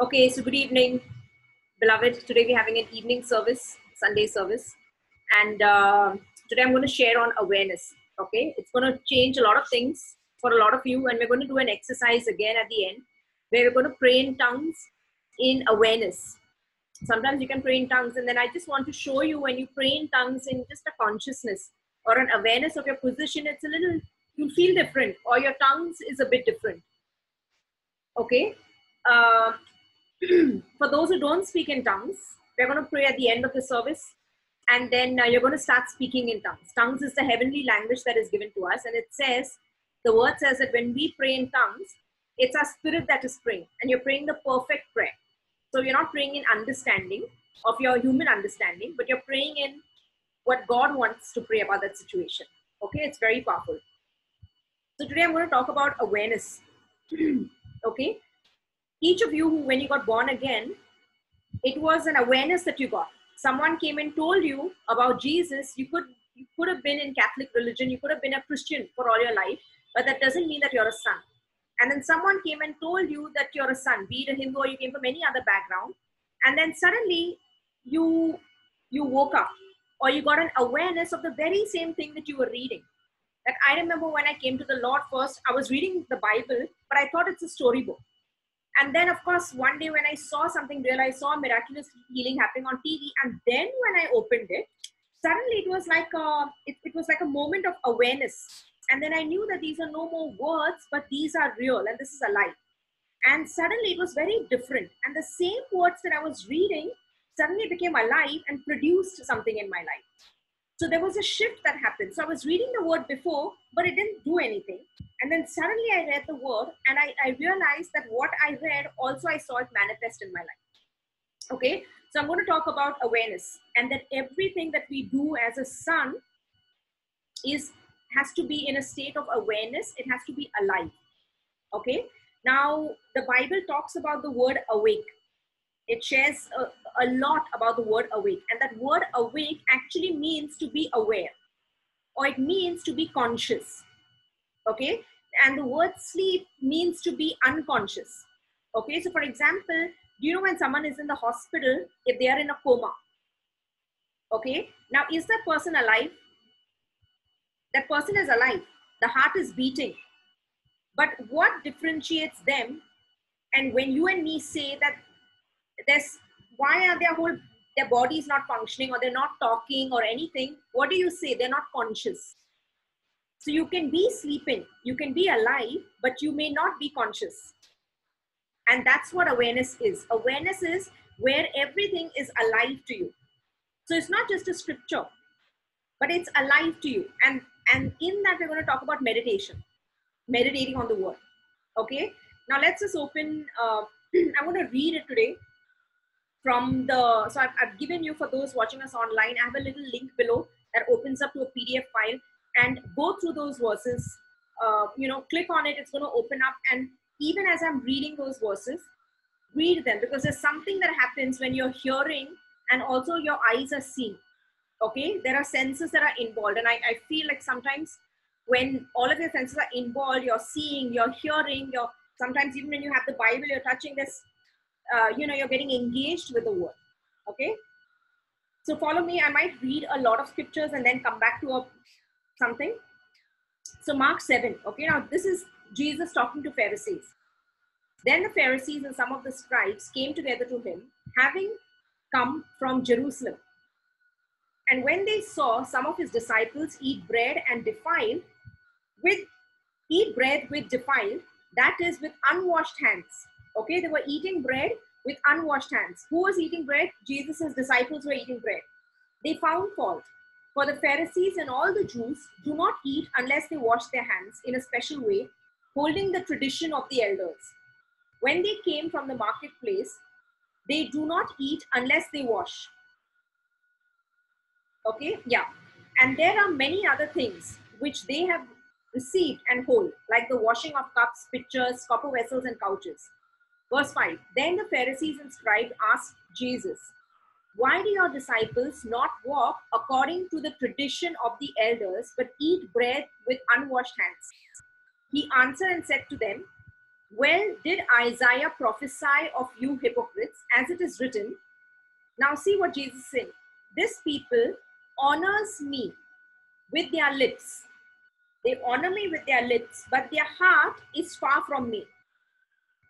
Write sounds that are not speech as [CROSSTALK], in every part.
Okay, so good evening, beloved. Today we're having an evening service, Sunday service, and uh, today I'm going to share on awareness. Okay, it's going to change a lot of things for a lot of you, and we're going to do an exercise again at the end where we're going to pray in tongues in awareness. Sometimes you can pray in tongues, and then I just want to show you when you pray in tongues in just a consciousness or an awareness of your position, it's a little, you feel different, or your tongues is a bit different. Okay. Uh, [CLEARS THROAT] for those who don't speak in tongues, we're going to pray at the end of the service and then uh, you're going to start speaking in tongues. Tongues is the heavenly language that is given to us, and it says, the word says that when we pray in tongues, it's our spirit that is praying, and you're praying the perfect prayer. So you're not praying in understanding of your human understanding, but you're praying in what God wants to pray about that situation. Okay, it's very powerful. So today I'm going to talk about awareness. [CLEARS THROAT] okay, each of you who when you got born again it was an awareness that you got. Someone came and told you about jesus. You could you could have been in catholic religion. You could have been a christian for all your life but that doesn't mean that you're a son. And then someone came and told you that you're a son be it a hindu or you came from any other background. And then suddenly you you woke up or you got an awareness of the very same thing that you were reading. Like i remember when i came to the lord first i was reading the bible but i thought it's a storybook and then, of course, one day when I saw something real, I saw a miraculous healing happening on TV. And then when I opened it, suddenly it was like a, it, it was like a moment of awareness. And then I knew that these are no more words, but these are real and this is alive. And suddenly it was very different. And the same words that I was reading suddenly became alive and produced something in my life. So there was a shift that happened. So I was reading the word before, but it didn't do anything. And then suddenly I read the word and I, I realized that what I read also I saw it manifest in my life. Okay, so I'm going to talk about awareness and that everything that we do as a son is has to be in a state of awareness, it has to be alive. Okay, now the Bible talks about the word awake it shares a, a lot about the word awake. And that word awake actually means to be aware or it means to be conscious. Okay. And the word sleep means to be unconscious. Okay. So, for example, do you know when someone is in the hospital, if they are in a coma? Okay. Now, is that person alive? That person is alive. The heart is beating. But what differentiates them? And when you and me say that there's why are their whole their body is not functioning or they're not talking or anything? What do you say? They're not conscious. So you can be sleeping you can be alive but you may not be conscious. And that's what awareness is. Awareness is where everything is alive to you. So it's not just a scripture but it's alive to you. And and in that we're going to talk about meditation meditating on the word. Okay? Now let's just open uh, i'm going to read it today from the, so I've, I've given you for those watching us online, I have a little link below that opens up to a PDF file and go through those verses. Uh, you know, click on it, it's going to open up. And even as I'm reading those verses, read them because there's something that happens when you're hearing and also your eyes are seeing. Okay, there are senses that are involved, and I, I feel like sometimes when all of your senses are involved, you're seeing, you're hearing, you're sometimes even when you have the Bible, you're touching this uh, you know you're getting engaged with the word okay? So follow me i might read a lot of scriptures and then come back to a, something. So mark 7 okay? Now this is jesus talking to pharisees. Then the pharisees and some of the scribes came together to him having come from jerusalem. And when they saw some of his disciples eat bread and defile with eat bread with defiled that is with unwashed hands Okay, they were eating bread with unwashed hands. Who was eating bread? Jesus' disciples were eating bread. They found fault. For the Pharisees and all the Jews do not eat unless they wash their hands in a special way, holding the tradition of the elders. When they came from the marketplace, they do not eat unless they wash. Okay, yeah. And there are many other things which they have received and hold, like the washing of cups, pitchers, copper vessels, and couches. Verse 5 Then the Pharisees and scribes asked Jesus, Why do your disciples not walk according to the tradition of the elders, but eat bread with unwashed hands? He answered and said to them, Well, did Isaiah prophesy of you hypocrites, as it is written? Now, see what Jesus saying. This people honors me with their lips. They honor me with their lips, but their heart is far from me.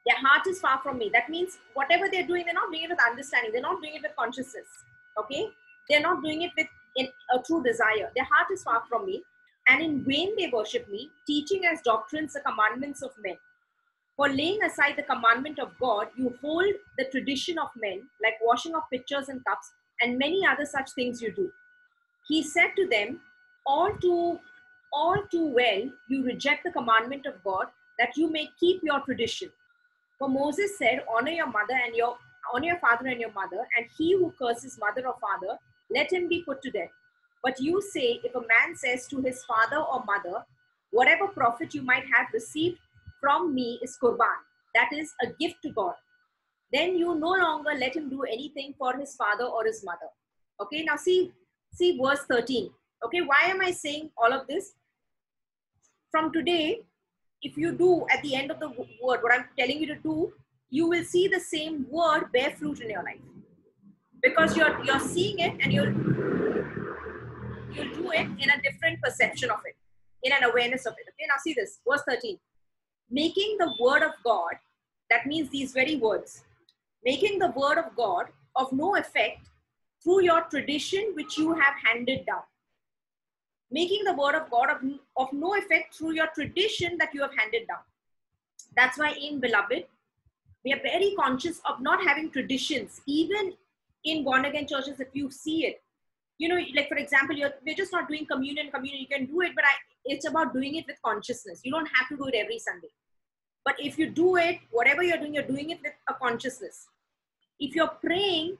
Their heart is far from me. That means whatever they're doing, they're not doing it with understanding. They're not doing it with consciousness. Okay? They're not doing it with in a true desire. Their heart is far from me. And in vain they worship me, teaching as doctrines the commandments of men. For laying aside the commandment of God, you hold the tradition of men, like washing of pitchers and cups, and many other such things you do. He said to them, All too, all too well, you reject the commandment of God, that you may keep your tradition. For Moses said, Honor your mother and your honor your father and your mother, and he who curses mother or father, let him be put to death. But you say, if a man says to his father or mother, Whatever profit you might have received from me is Corban, that is a gift to God, then you no longer let him do anything for his father or his mother. Okay, now see, see verse 13. Okay, why am I saying all of this? From today, if you do at the end of the word what i'm telling you to do you will see the same word bear fruit in your life. Because you're you're seeing it and you'll you'll do it in a different perception of it in an awareness of it. Okay now see this verse 13 making the word of god that means these very words. Making the word of god of no effect through your tradition which you have handed down making the word of God of, of no effect through your tradition that you have handed down. That's why, in beloved, we are very conscious of not having traditions, even in born again churches. If you see it, you know, like for example, you're, we're just not doing communion. Communion, you can do it, but I, it's about doing it with consciousness. You don't have to do it every Sunday. But if you do it, whatever you're doing, you're doing it with a consciousness. If you're praying,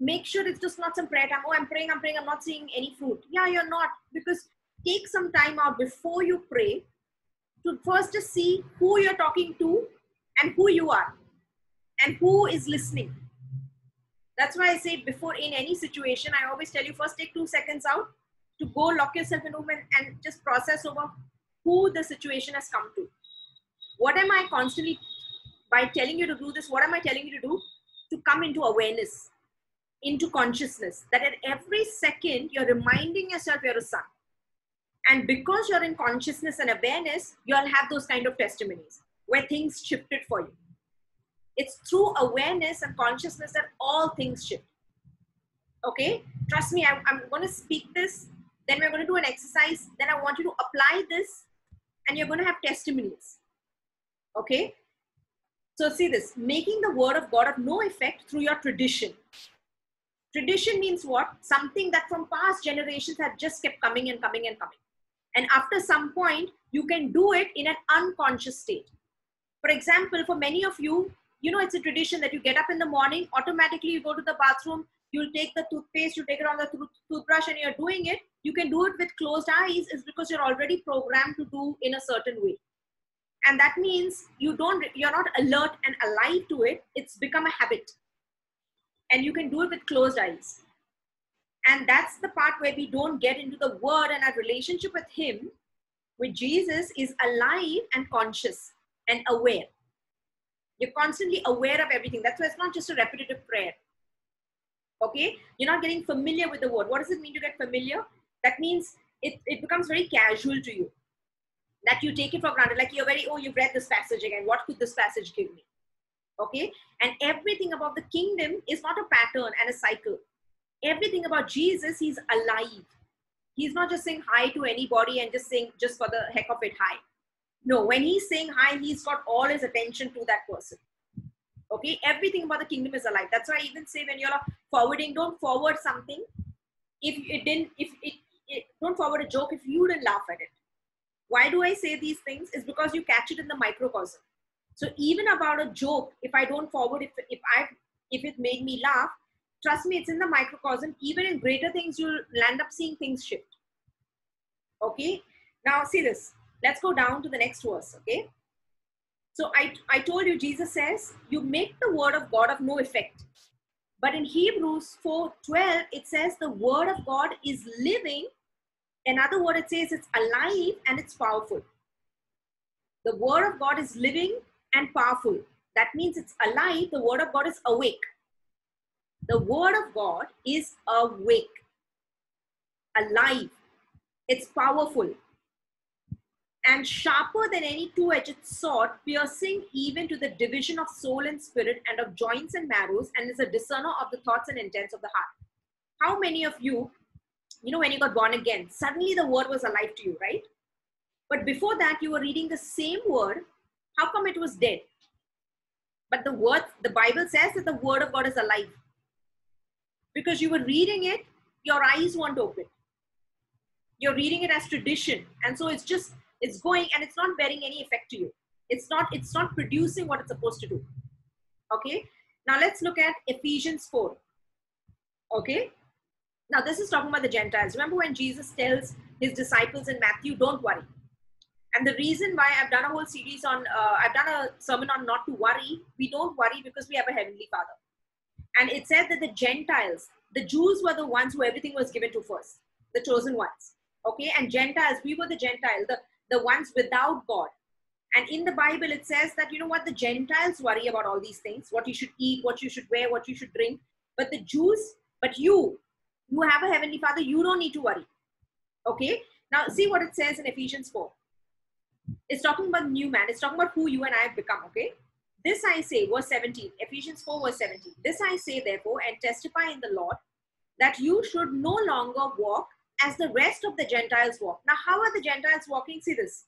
make sure it's just not some prayer time. Oh, I'm praying, I'm praying, I'm not seeing any fruit. Yeah, you're not. Because take some time out before you pray to first just see who you're talking to and who you are and who is listening. That's why I say before in any situation, I always tell you first take two seconds out to go lock yourself in a room and, and just process over who the situation has come to. What am I constantly, by telling you to do this, what am I telling you to do? To come into awareness into consciousness that at every second you're reminding yourself you're a son. And because you're in consciousness and awareness, you'll have those kind of testimonies where things shifted for you. It's through awareness and consciousness that all things shift. Okay? Trust me, I, I'm going to speak this, then we're going to do an exercise, then I want you to apply this, and you're going to have testimonies. Okay? So, see this making the word of God of no effect through your tradition Tradition means what? Something that from past generations have just kept coming and coming and coming. And after some point, you can do it in an unconscious state. For example, for many of you, you know, it's a tradition that you get up in the morning, automatically you go to the bathroom, you'll take the toothpaste, you take it on the toothbrush, and you're doing it. You can do it with closed eyes, is because you're already programmed to do in a certain way. And that means you don't, you're not alert and alive to it. It's become a habit and you can do it with closed eyes. And that's the part where we don't get into the word and our relationship with Him, with Jesus, is alive and conscious and aware. You're constantly aware of everything. That's why it's not just a repetitive prayer. Okay? You're not getting familiar with the word. What does it mean to get familiar? That means it, it becomes very casual to you. That you take it for granted. Like you're very, oh, you've read this passage again. What could this passage give me? Okay? And everything about the kingdom is not a pattern and a cycle. Everything about jesus he's alive. He's not just saying hi to anybody and just saying just for the heck of it hi. No when he's saying hi he's got all his attention to that person. Okay? Everything about the kingdom is alive. That's why i even say when you're forwarding don't forward something. If it didn't if it, it don't forward a joke if you didn't laugh at it. Why do i say these things? Is because you catch it in the microcosm so even about a joke, if I don't forward, if if I if it made me laugh, trust me, it's in the microcosm. Even in greater things, you'll land up seeing things shift. Okay. Now see this. Let's go down to the next verse. Okay. So I, I told you, Jesus says, you make the word of God of no effect. But in Hebrews 4:12, it says the word of God is living. In other words, it says it's alive and it's powerful. The word of God is living and powerful. That means it's alive. The word of God is awake. The word of God is awake, alive. It's powerful and sharper than any two edged sword, piercing even to the division of soul and spirit and of joints and marrows, and is a discerner of the thoughts and intents of the heart. How many of you, you know, when you got born again, suddenly the word was alive to you, right? But before that, you were reading the same word. How come it was dead? But the word, the Bible says that the word of God is alive. Because you were reading it, your eyes weren't open. You're reading it as tradition. And so it's just it's going and it's not bearing any effect to you it's not it's not producing what it's supposed to do okay now let's look at ephesians 4 okay now this is talking about the gentiles remember when jesus tells his disciples in matthew don't worry and the reason why i've done a whole series on uh, i've done a sermon on not to worry we don't worry because we have a heavenly father and it said that the gentiles the jews were the ones who everything was given to first the chosen ones okay and gentiles we were the gentiles the the ones without God. And in the Bible, it says that, you know what, the Gentiles worry about all these things what you should eat, what you should wear, what you should drink. But the Jews, but you, you have a heavenly father, you don't need to worry. Okay? Now, see what it says in Ephesians 4. It's talking about new man, it's talking about who you and I have become. Okay? This I say, verse 17, Ephesians 4, verse 17. This I say, therefore, and testify in the Lord that you should no longer walk as the rest of the Gentiles walk. Now, how are the Gentiles walking? See this.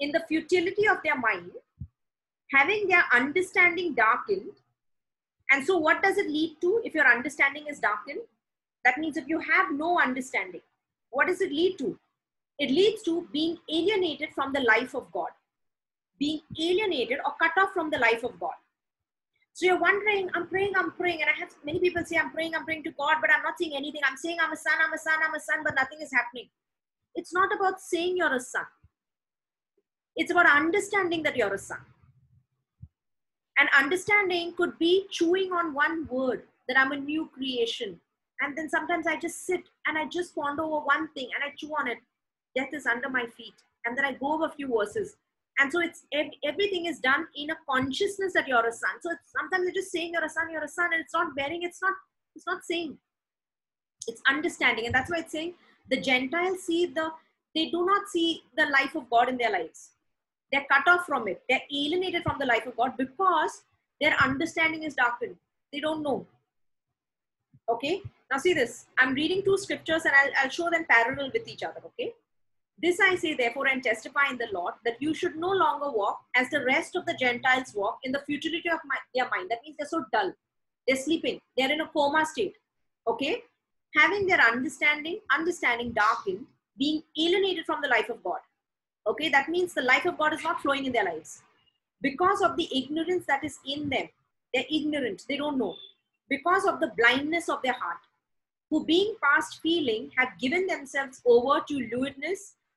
In the futility of their mind, having their understanding darkened. And so, what does it lead to if your understanding is darkened? That means if you have no understanding, what does it lead to? It leads to being alienated from the life of God, being alienated or cut off from the life of God. So you're wondering, I'm praying, I'm praying, and I have many people say, I'm praying, I'm praying to God, but I'm not seeing anything. I'm saying I'm a son, I'm a son, I'm a son, but nothing is happening. It's not about saying you're a son. It's about understanding that you're a son. And understanding could be chewing on one word that I'm a new creation. And then sometimes I just sit and I just ponder over one thing and I chew on it. Death is under my feet. And then I go over a few verses. And so it's everything is done in a consciousness that you're a son. So sometimes they're just saying you're a son you're a son and it's not bearing it's not it's not saying. It's understanding and that's why it's saying the gentiles see the they do not see the life of god in their lives. They're cut off from it. They're alienated from the life of god because their understanding is darkened. They don't know. Okay? Now see this. I'm reading two scriptures and i'll, I'll show them parallel with each other okay this I say, therefore, and testify in the Lord that you should no longer walk as the rest of the Gentiles walk in the futility of my, their mind. That means they're so dull. They're sleeping. They're in a coma state. Okay? Having their understanding, understanding darkened, being alienated from the life of God. Okay? That means the life of God is not flowing in their lives. Because of the ignorance that is in them. They're ignorant. They don't know. Because of the blindness of their heart. Who being past feeling have given themselves over to lewdness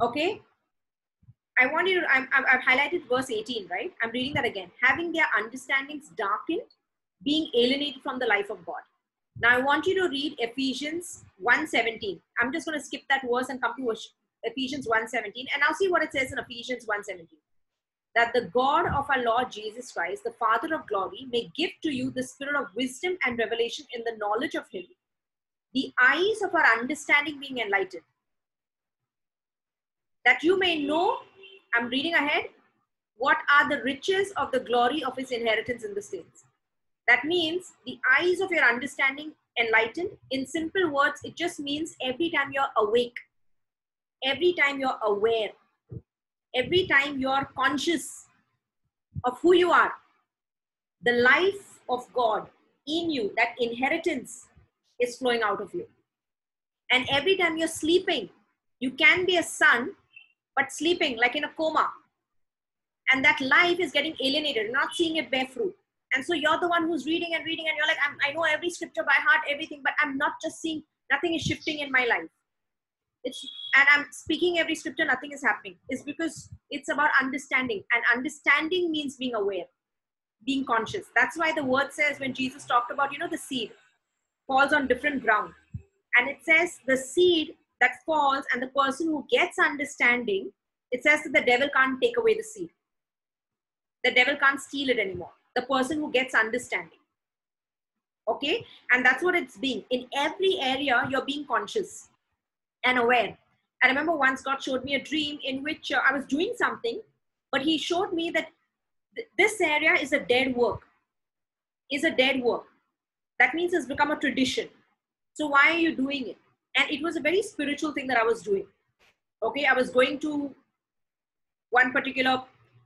Okay. I want you to, i have highlighted verse 18, right? I'm reading that again. Having their understandings darkened, being alienated from the life of God. Now I want you to read Ephesians 1.17. I'm just going to skip that verse and come to Ephesians 1.17 and I'll see what it says in Ephesians 1.17. That the God of our Lord Jesus Christ, the Father of glory, may give to you the spirit of wisdom and revelation in the knowledge of him, the eyes of our understanding being enlightened, that you may know, I'm reading ahead, what are the riches of the glory of his inheritance in the saints. That means the eyes of your understanding enlightened. In simple words, it just means every time you're awake, every time you're aware, every time you're conscious of who you are, the life of God in you, that inheritance is flowing out of you. And every time you're sleeping, you can be a son but sleeping like in a coma. and that life is getting alienated, not seeing it bear fruit. And so you're the one who's reading and reading, and you're like, i know every scripture by heart, everything, but I'm not just seeing, nothing is shifting in my life. It's and I'm speaking every scripture, nothing is happening. It's because it's about understanding, and understanding means being aware, being conscious. That's why the word says when Jesus talked about, you know, the seed falls on different ground, and it says the seed that falls and the person who gets understanding, it says that the devil can't take away the seed the devil can't steal it anymore. The person who gets understanding. Okay? And that's what it's being. In every area you're being conscious and aware. I remember once god showed me a dream in which uh, i was doing something but he showed me that th- this area is a dead work. Is a dead work. That means it's become a tradition. So why are you doing it and it was a very spiritual thing that i was doing okay i was going to one particular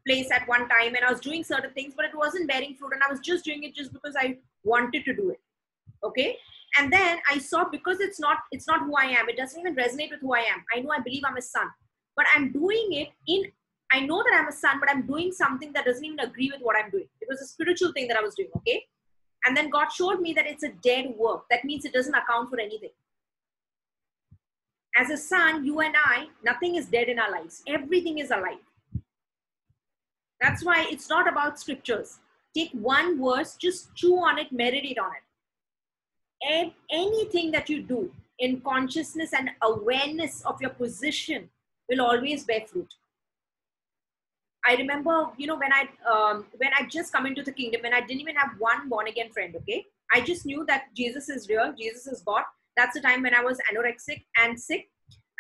place at one time and I was doing certain things, but it wasn't bearing fruit. And I was just doing it just because I wanted to do it. Okay. And then I saw because it's not, it's not who I am. It doesn't even resonate with who I am. I know I believe I'm a son, but I'm doing it in, I know that I'm a son, but I'm doing something that doesn't even agree with what I'm doing. It was a spiritual thing that I was doing. Okay. And then God showed me that it's a dead work. That means it doesn't account for anything. As a son, you and I, nothing is dead in our lives. Everything is alive that's why it's not about scriptures. Take one verse, just chew on it, meditate on it. And anything that you do in consciousness and awareness of your position will always bear fruit. I remember, you know, when I um, when I just come into the kingdom, and I didn't even have one born again friend. Okay, I just knew that Jesus is real, Jesus is God. That's the time when I was anorexic and sick.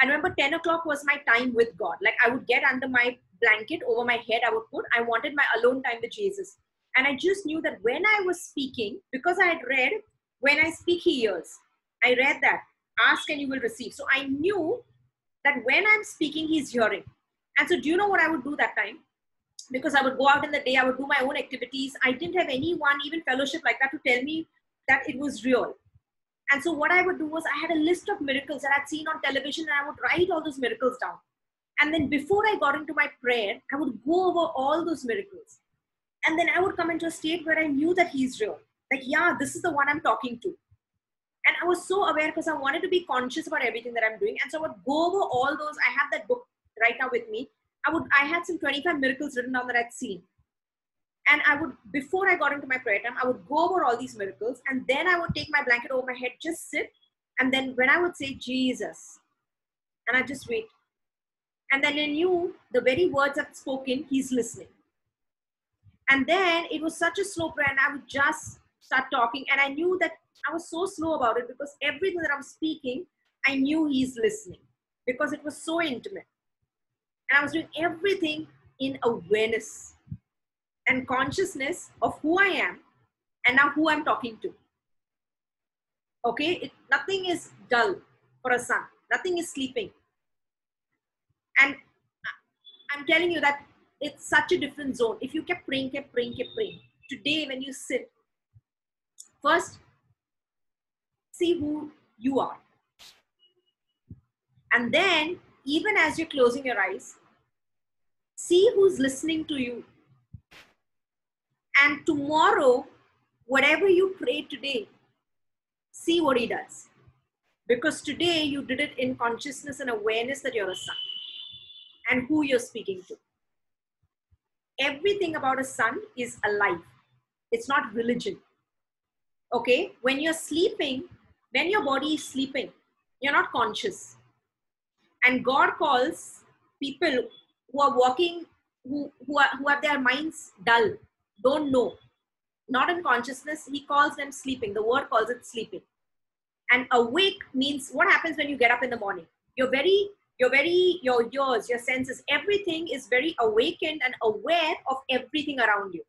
I remember 10 o'clock was my time with God. Like I would get under my blanket over my head I would put. I wanted my alone time with Jesus. And I just knew that when I was speaking, because I had read, when I speak, he hears. I read that. Ask and you will receive. So I knew that when I'm speaking, he's hearing. And so, do you know what I would do that time? Because I would go out in the day, I would do my own activities. I didn't have anyone, even fellowship like that, to tell me that it was real. And so, what I would do was, I had a list of miracles that I'd seen on television, and I would write all those miracles down. And then before I got into my prayer, I would go over all those miracles. And then I would come into a state where I knew that He's real. Like, yeah, this is the one I'm talking to. And I was so aware because I wanted to be conscious about everything that I'm doing. And so I would go over all those. I have that book right now with me. I would I had some 25 miracles written down that I'd seen. And I would, before I got into my prayer time, I would go over all these miracles and then I would take my blanket over my head, just sit. And then when I would say Jesus, and I just wait, and then I knew the very words I've spoken, he's listening. And then it was such a slow prayer, and I would just start talking. And I knew that I was so slow about it because everything that I'm speaking, I knew he's listening because it was so intimate. And I was doing everything in awareness and consciousness of who I am and now who I'm talking to. Okay, it, nothing is dull for a son, nothing is sleeping and I'm telling you that it's such a different zone. If you kept praying, kept praying, kept praying, today when you sit, first see who you are. And then, even as you're closing your eyes, see who's listening to you. And tomorrow, whatever you pray today, see what he does. Because today you did it in consciousness and awareness that you're a son and who you're speaking to. Everything about a son is alive. It's not religion. Okay? When you're sleeping, when your body is sleeping, you're not conscious. And God calls people who are walking, who, who, are, who have their minds dull, don't know, not in consciousness, He calls them sleeping. The word calls it sleeping. And awake means what happens when you get up in the morning? You're very you're very your ears your senses everything is very awakened and aware of everything around you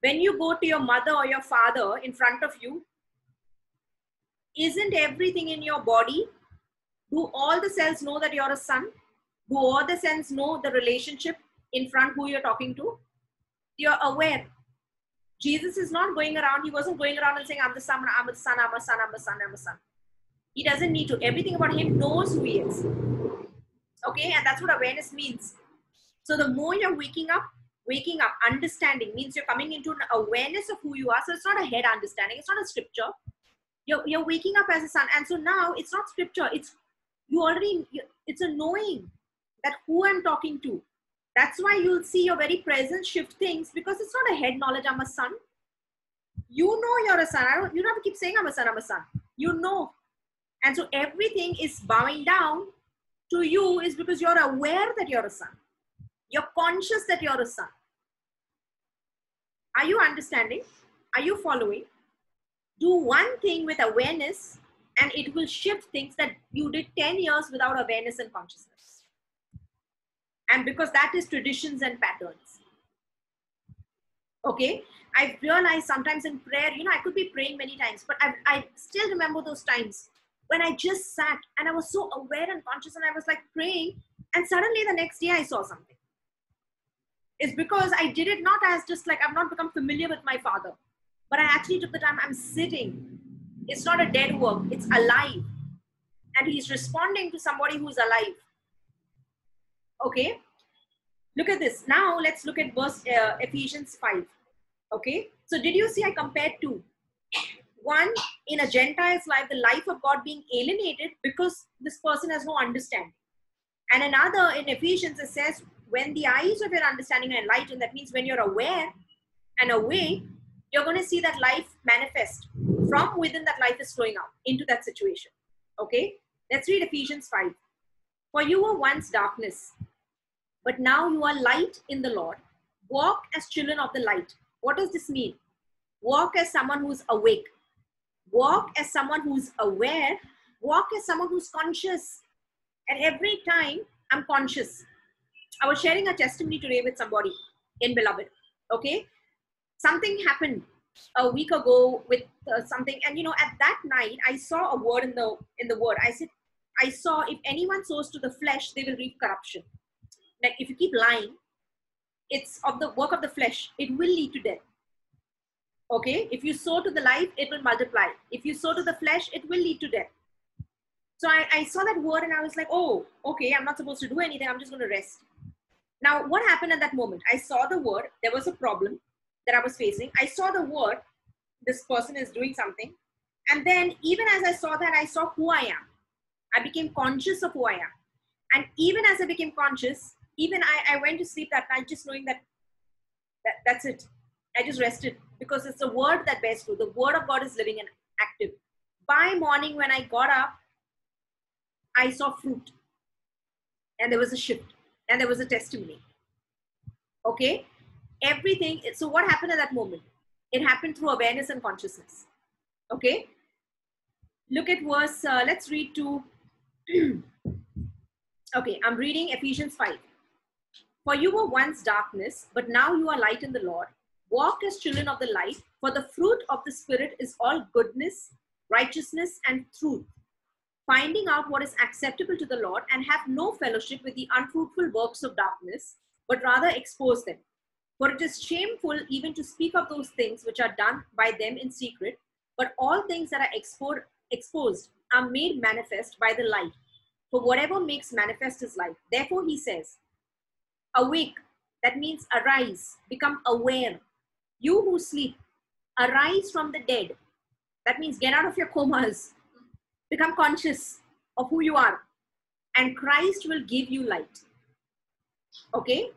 when you go to your mother or your father in front of you isn't everything in your body do all the cells know that you're a son do all the cells know the relationship in front who you're talking to you're aware jesus is not going around he wasn't going around and saying i'm the son i'm the son i'm a son i'm a son i'm a son he doesn't need to. Everything about him knows who he is. Okay, and that's what awareness means. So the more you're waking up, waking up, understanding means you're coming into an awareness of who you are. So it's not a head understanding, it's not a scripture. You're, you're waking up as a son. And so now it's not scripture, it's you already, it's a knowing that who I'm talking to. That's why you'll see your very presence shift things because it's not a head knowledge, I'm a son. You know you're a son. I don't, you don't have to keep saying I'm a son, I'm a son. You know. And so everything is bowing down to you is because you're aware that you're a son. You're conscious that you're a son. Are you understanding? Are you following? Do one thing with awareness and it will shift things that you did 10 years without awareness and consciousness. And because that is traditions and patterns. Okay, I've realized sometimes in prayer, you know, I could be praying many times, but I, I still remember those times when I just sat and I was so aware and conscious and I was like praying, and suddenly the next day I saw something. It's because I did it not as just like I've not become familiar with my father, but I actually took the time, I'm sitting. It's not a dead work, it's alive. And he's responding to somebody who's alive. Okay? Look at this. Now let's look at verse uh, Ephesians 5. Okay? So did you see I compared two? One, in a Gentile's life, the life of God being alienated because this person has no understanding. And another in Ephesians, it says, when the eyes of your understanding are enlightened, that means when you're aware and awake, you're going to see that life manifest from within that life is flowing out into that situation. Okay? Let's read Ephesians 5. For you were once darkness, but now you are light in the Lord. Walk as children of the light. What does this mean? Walk as someone who's awake. Walk as someone who's aware. Walk as someone who's conscious. And every time I'm conscious. I was sharing a testimony today with somebody in Beloved. Okay? Something happened a week ago with uh, something and you know at that night i saw a word in the in the word i said i saw if anyone sows to the flesh they will reap corruption like if you keep lying it's of the work of the flesh it will lead to death okay if you sow to the life it will multiply if you sow to the flesh it will lead to death so I, I saw that word and i was like oh okay i'm not supposed to do anything i'm just going to rest now what happened at that moment i saw the word there was a problem that I was facing. I saw the word, this person is doing something. And then, even as I saw that, I saw who I am. I became conscious of who I am. And even as I became conscious, even I, I went to sleep that night just knowing that, that that's it. I just rested because it's a word that bears fruit. The word of God is living and active. By morning, when I got up, I saw fruit. And there was a shift. And there was a testimony. Okay? everything so what happened at that moment it happened through awareness and consciousness okay look at verse uh, let's read to [CLEARS THROAT] okay i'm reading ephesians 5 for you were once darkness but now you are light in the lord walk as children of the light for the fruit of the spirit is all goodness righteousness and truth finding out what is acceptable to the lord and have no fellowship with the unfruitful works of darkness but rather expose them for it is shameful even to speak of those things which are done by them in secret, but all things that are expo- exposed are made manifest by the light. For whatever makes manifest is light. Therefore, he says, Awake, that means arise, become aware. You who sleep, arise from the dead. That means get out of your comas, become conscious of who you are, and Christ will give you light. Okay,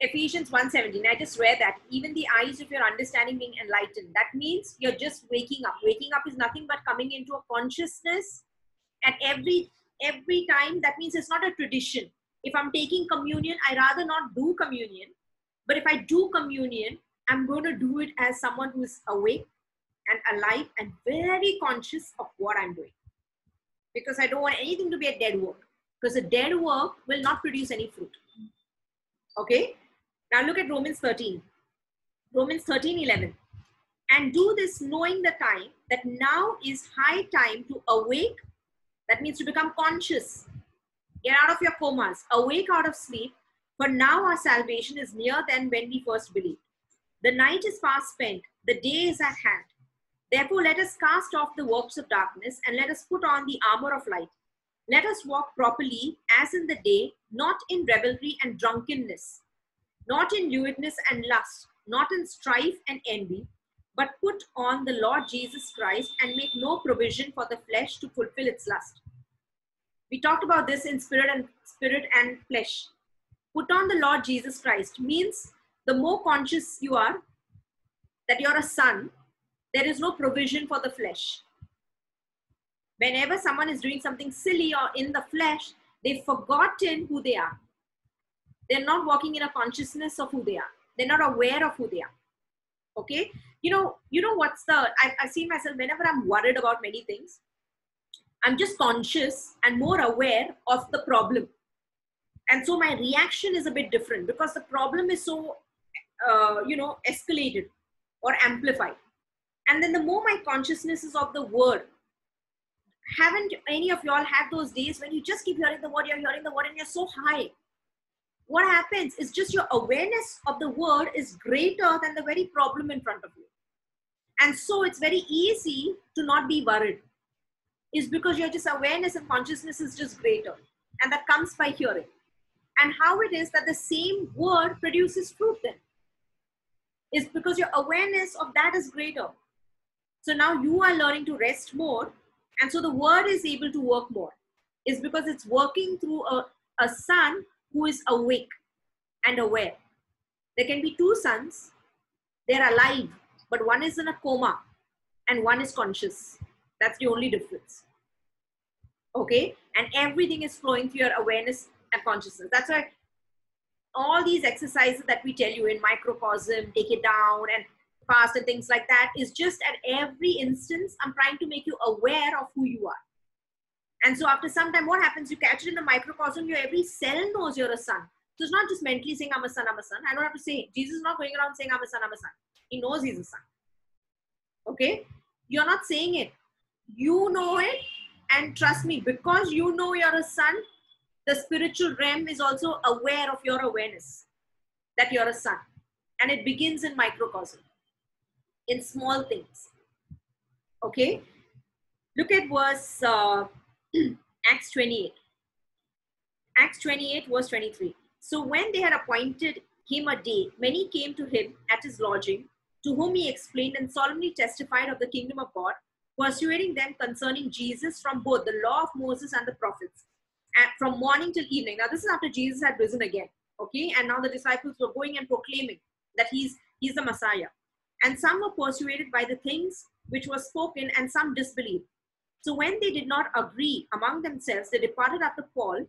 Ephesians 1:17. I just read that even the eyes of your understanding being enlightened. That means you're just waking up. Waking up is nothing but coming into a consciousness and every every time that means it's not a tradition. If I'm taking communion, I rather not do communion. But if I do communion, I'm going to do it as someone who is awake and alive and very conscious of what I'm doing. Because I don't want anything to be a dead work. Because a dead work will not produce any fruit. Okay? Now look at Romans 13. Romans 13, 11. And do this knowing the time that now is high time to awake. That means to become conscious. Get out of your comas. Awake out of sleep. For now our salvation is nearer than when we first believed. The night is fast spent. The day is at hand. Therefore, let us cast off the works of darkness and let us put on the armor of light. Let us walk properly as in the day, not in revelry and drunkenness, not in lewdness and lust, not in strife and envy, but put on the Lord Jesus Christ and make no provision for the flesh to fulfill its lust. We talked about this in spirit and spirit and flesh. Put on the Lord Jesus Christ means the more conscious you are that you're a son, there is no provision for the flesh. Whenever someone is doing something silly or in the flesh, they've forgotten who they are. They're not walking in a consciousness of who they are. They're not aware of who they are. Okay? You know, you know what's the I, I see myself whenever I'm worried about many things, I'm just conscious and more aware of the problem. And so my reaction is a bit different because the problem is so, uh, you know, escalated or amplified. And then the more my consciousness is of the word, haven't any of y'all had those days when you just keep hearing the word, you're hearing the word, and you're so high? What happens is just your awareness of the word is greater than the very problem in front of you. And so it's very easy to not be worried is because your just awareness and consciousness is just greater. And that comes by hearing. And how it is that the same word produces fruit then is because your awareness of that is greater. So now you are learning to rest more. And so the word is able to work more. Is because it's working through a, a son who is awake and aware. There can be two sons, they're alive, but one is in a coma and one is conscious. That's the only difference. Okay? And everything is flowing through your awareness and consciousness. That's why all these exercises that we tell you in microcosm, take it down, and fast and things like that is just at every instance, I'm trying to make you aware of who you are. And so after some time, what happens? You catch it in the microcosm, your every cell knows you're a son. So it's not just mentally saying, I'm a son, I'm a son. I don't have to say, Jesus is not going around saying, I'm a son, I'm a son. He knows he's a son. Okay? You're not saying it. You know it. And trust me, because you know you're a son, the spiritual realm is also aware of your awareness that you're a son. And it begins in microcosm, in small things. Okay? Look at verse uh, [CLEARS THROAT] Acts 28. Acts 28, verse 23. So when they had appointed him a day, many came to him at his lodging, to whom he explained and solemnly testified of the kingdom of God, persuading them concerning Jesus from both the law of Moses and the prophets, and from morning till evening. Now, this is after Jesus had risen again, okay? And now the disciples were going and proclaiming that he's he's the Messiah. And some were persuaded by the things which were spoken, and some disbelieved. So when they did not agree among themselves, they departed after Paul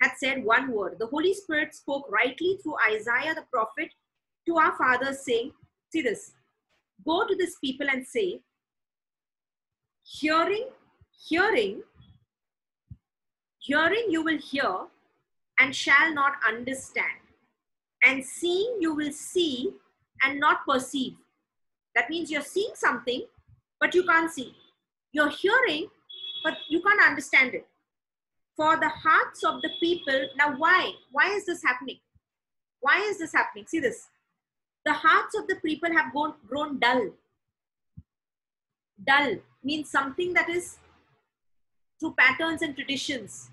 had said one word. The Holy Spirit spoke rightly through Isaiah the prophet to our fathers, saying, See this, go to this people and say, hearing, hearing, hearing you will hear and shall not understand, and seeing you will see and not perceive. That means you're seeing something, but you can't see. You're hearing, but you can't understand it. For the hearts of the people, now why? Why is this happening? Why is this happening? See this. The hearts of the people have grown, grown dull. Dull means something that is through patterns and traditions.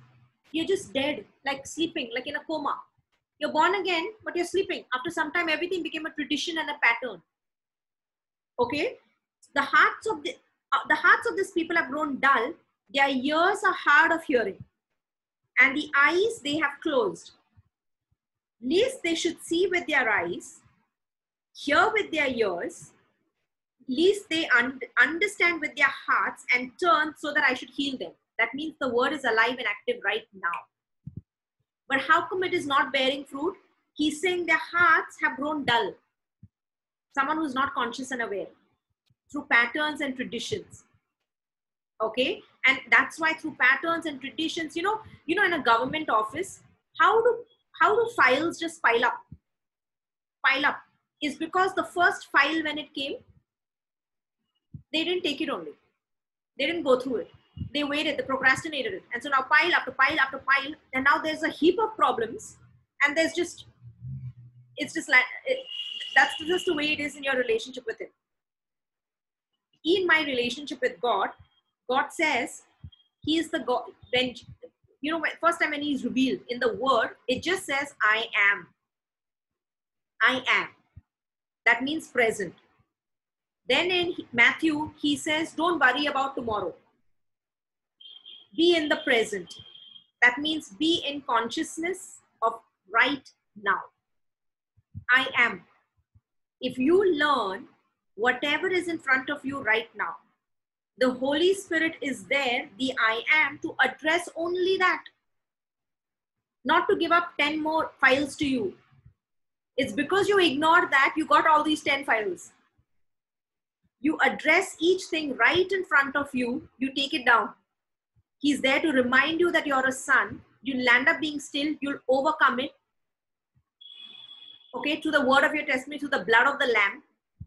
You're just dead, like sleeping, like in a coma. You're born again, but you're sleeping. After some time, everything became a tradition and a pattern. Okay? The hearts of the uh, the hearts of these people have grown dull. Their ears are hard of hearing, and the eyes they have closed. Lest they should see with their eyes, hear with their ears, least they un- understand with their hearts and turn so that I should heal them. That means the word is alive and active right now. But how come it is not bearing fruit? He's saying their hearts have grown dull. Someone who's not conscious and aware through patterns and traditions. Okay, and that's why through patterns and traditions, you know, you know, in a government office, how do how do files just pile up? Pile up is because the first file when it came, they didn't take it only. They didn't go through it. They waited, they procrastinated it. And so now pile after pile after pile, and now there's a heap of problems, and there's just, it's just like, it, that's just the way it is in your relationship with Him. In my relationship with God, God says, He is the God, when you know, first time when he's revealed in the word, it just says, I am. I am. That means present. Then in Matthew, he says, Don't worry about tomorrow. Be in the present. That means be in consciousness of right now. I am. If you learn whatever is in front of you right now, the Holy Spirit is there, the I am, to address only that. Not to give up 10 more files to you. It's because you ignored that, you got all these 10 files. You address each thing right in front of you, you take it down. He's there to remind you that you're a son. You'll land up being still, you'll overcome it. Okay, to the word of your testimony, to the blood of the Lamb.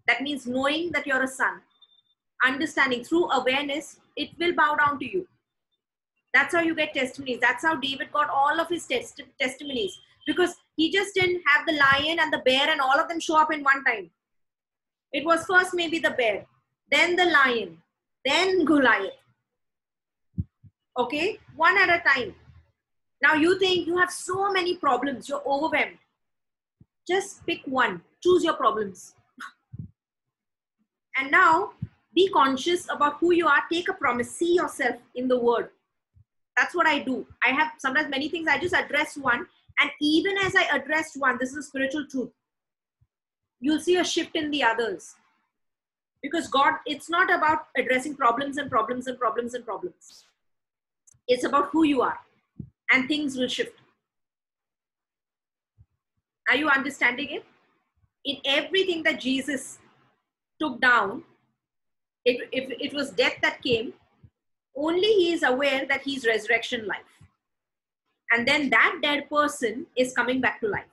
That means knowing that you're a son understanding through awareness it will bow down to you that's how you get testimonies that's how david got all of his test- testimonies because he just didn't have the lion and the bear and all of them show up in one time it was first maybe the bear then the lion then goliath. Okay? One at a time. Now you think you have so many problems you're overwhelmed. Just pick one. Choose your problems. And now be conscious about who you are. Take a promise. See yourself in the word. That's what i do. I have sometimes many things. I just address one. And even as i address one this is a spiritual truth you'll see a shift in the others because god it's not about addressing problems and problems and problems and problems it's about who you are and things will shift are you understanding it in everything that jesus took down if, if it was death that came, only he is aware that he's resurrection life. And then that dead person is coming back to life.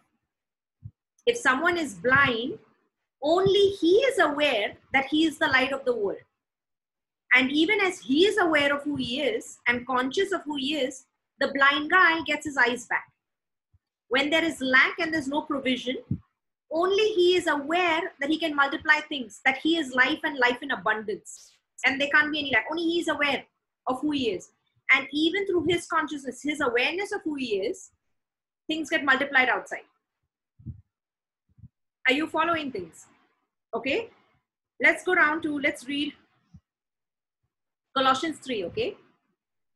If someone is blind, only he is aware that he is the light of the world. And even as he is aware of who he is and conscious of who he is, the blind guy gets his eyes back. When there is lack and there's no provision, only he is aware that he can multiply things, that he is life and life in abundance. And there can't be any lack. Only he is aware of who he is. And even through his consciousness, his awareness of who he is, things get multiplied outside. Are you following things? Okay. Let's go down to, let's read Colossians 3, okay?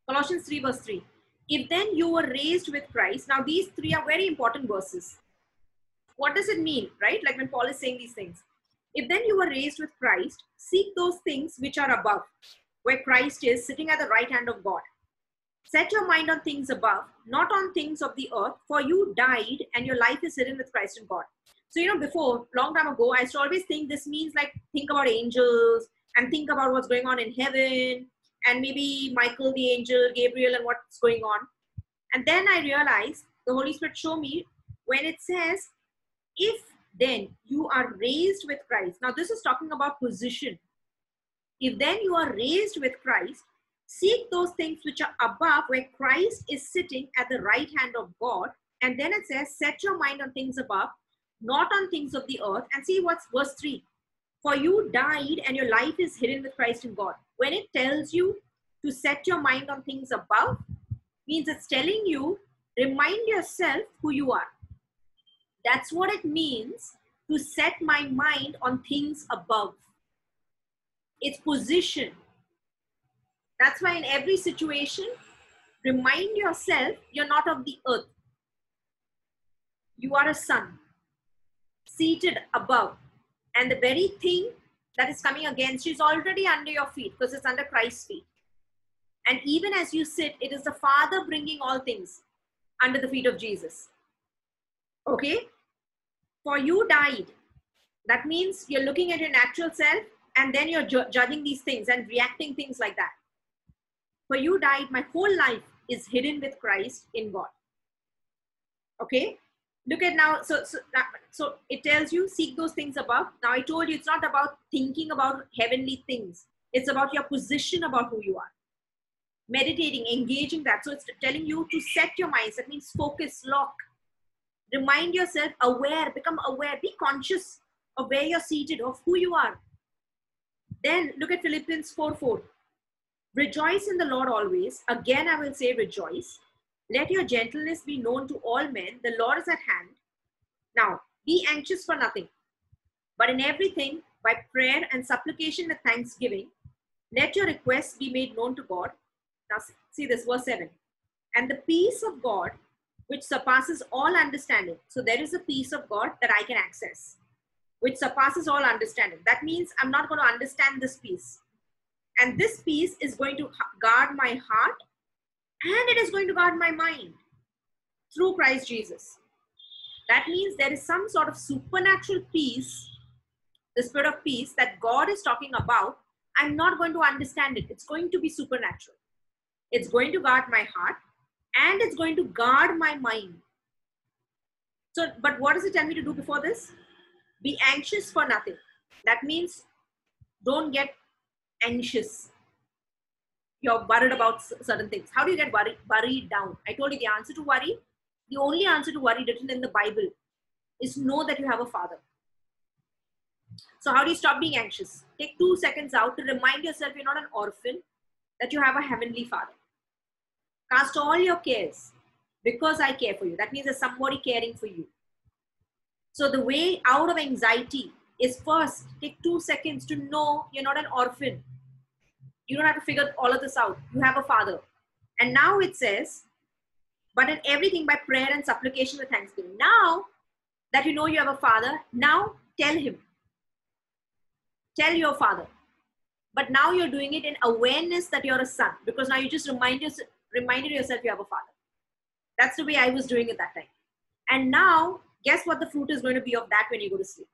Colossians 3, verse 3. If then you were raised with Christ, now these three are very important verses what does it mean, right? Like when Paul is saying these things. If then you were raised with Christ, seek those things which are above, where Christ is sitting at the right hand of God. Set your mind on things above, not on things of the earth, for you died and your life is hidden with Christ in God. So, you know, before, long time ago, I used to always think this means like think about angels and think about what's going on in heaven and maybe Michael the angel, Gabriel, and what's going on. And then I realized the Holy Spirit showed me when it says if then you are raised with Christ, now this is talking about position. If then you are raised with Christ, seek those things which are above where Christ is sitting at the right hand of God. And then it says, set your mind on things above, not on things of the earth. And see what's verse 3. For you died and your life is hidden with Christ in God. When it tells you to set your mind on things above, means it's telling you, remind yourself who you are. That's what it means to set my mind on things above. It's position. That's why in every situation, remind yourself you're not of the earth. You are a son, seated above. And the very thing that is coming against you is already under your feet because it's under Christ's feet. And even as you sit, it is the Father bringing all things under the feet of Jesus. Okay? For you died. That means you're looking at your natural self and then you're ju- judging these things and reacting things like that. For you died, my whole life is hidden with Christ in God. Okay? Look at now, so, so, so it tells you seek those things above. Now I told you it's not about thinking about heavenly things. It's about your position about who you are. Meditating, engaging that. So it's telling you to set your minds. That means focus, lock, Remind yourself, aware, become aware, be conscious of where you're seated, of who you are. Then look at Philippians 4 4. Rejoice in the Lord always. Again, I will say rejoice. Let your gentleness be known to all men. The Lord is at hand. Now, be anxious for nothing, but in everything, by prayer and supplication with thanksgiving, let your requests be made known to God. Now, see this, verse 7. And the peace of God, which surpasses all understanding. So, there is a peace of God that I can access, which surpasses all understanding. That means I'm not going to understand this peace. And this peace is going to guard my heart and it is going to guard my mind through Christ Jesus. That means there is some sort of supernatural peace, the spirit of peace that God is talking about. I'm not going to understand it. It's going to be supernatural. It's going to guard my heart and it's going to guard my mind. So, but what does it tell me to do before this? Be anxious for nothing. That means don't get anxious you're worried about certain things. How do you get worried, worried down? I told you the answer to worry, the only answer to worry written in the Bible is know that you have a father. So, how do you stop being anxious? Take two seconds out to remind yourself you're not an orphan, that you have a heavenly father. Cast all your cares because I care for you. That means there's somebody caring for you. So, the way out of anxiety is first take two seconds to know you're not an orphan you don't have to figure all of this out. You have a father. And now it says, but in everything by prayer and supplication with thanksgiving. Now that you know you have a father, now tell him. Tell your father. But now you're doing it in awareness that you're a son because now you just remind yourself, reminded yourself you have a father. That's the way I was doing it that time. And now, guess what the fruit is going to be of that when you go to sleep?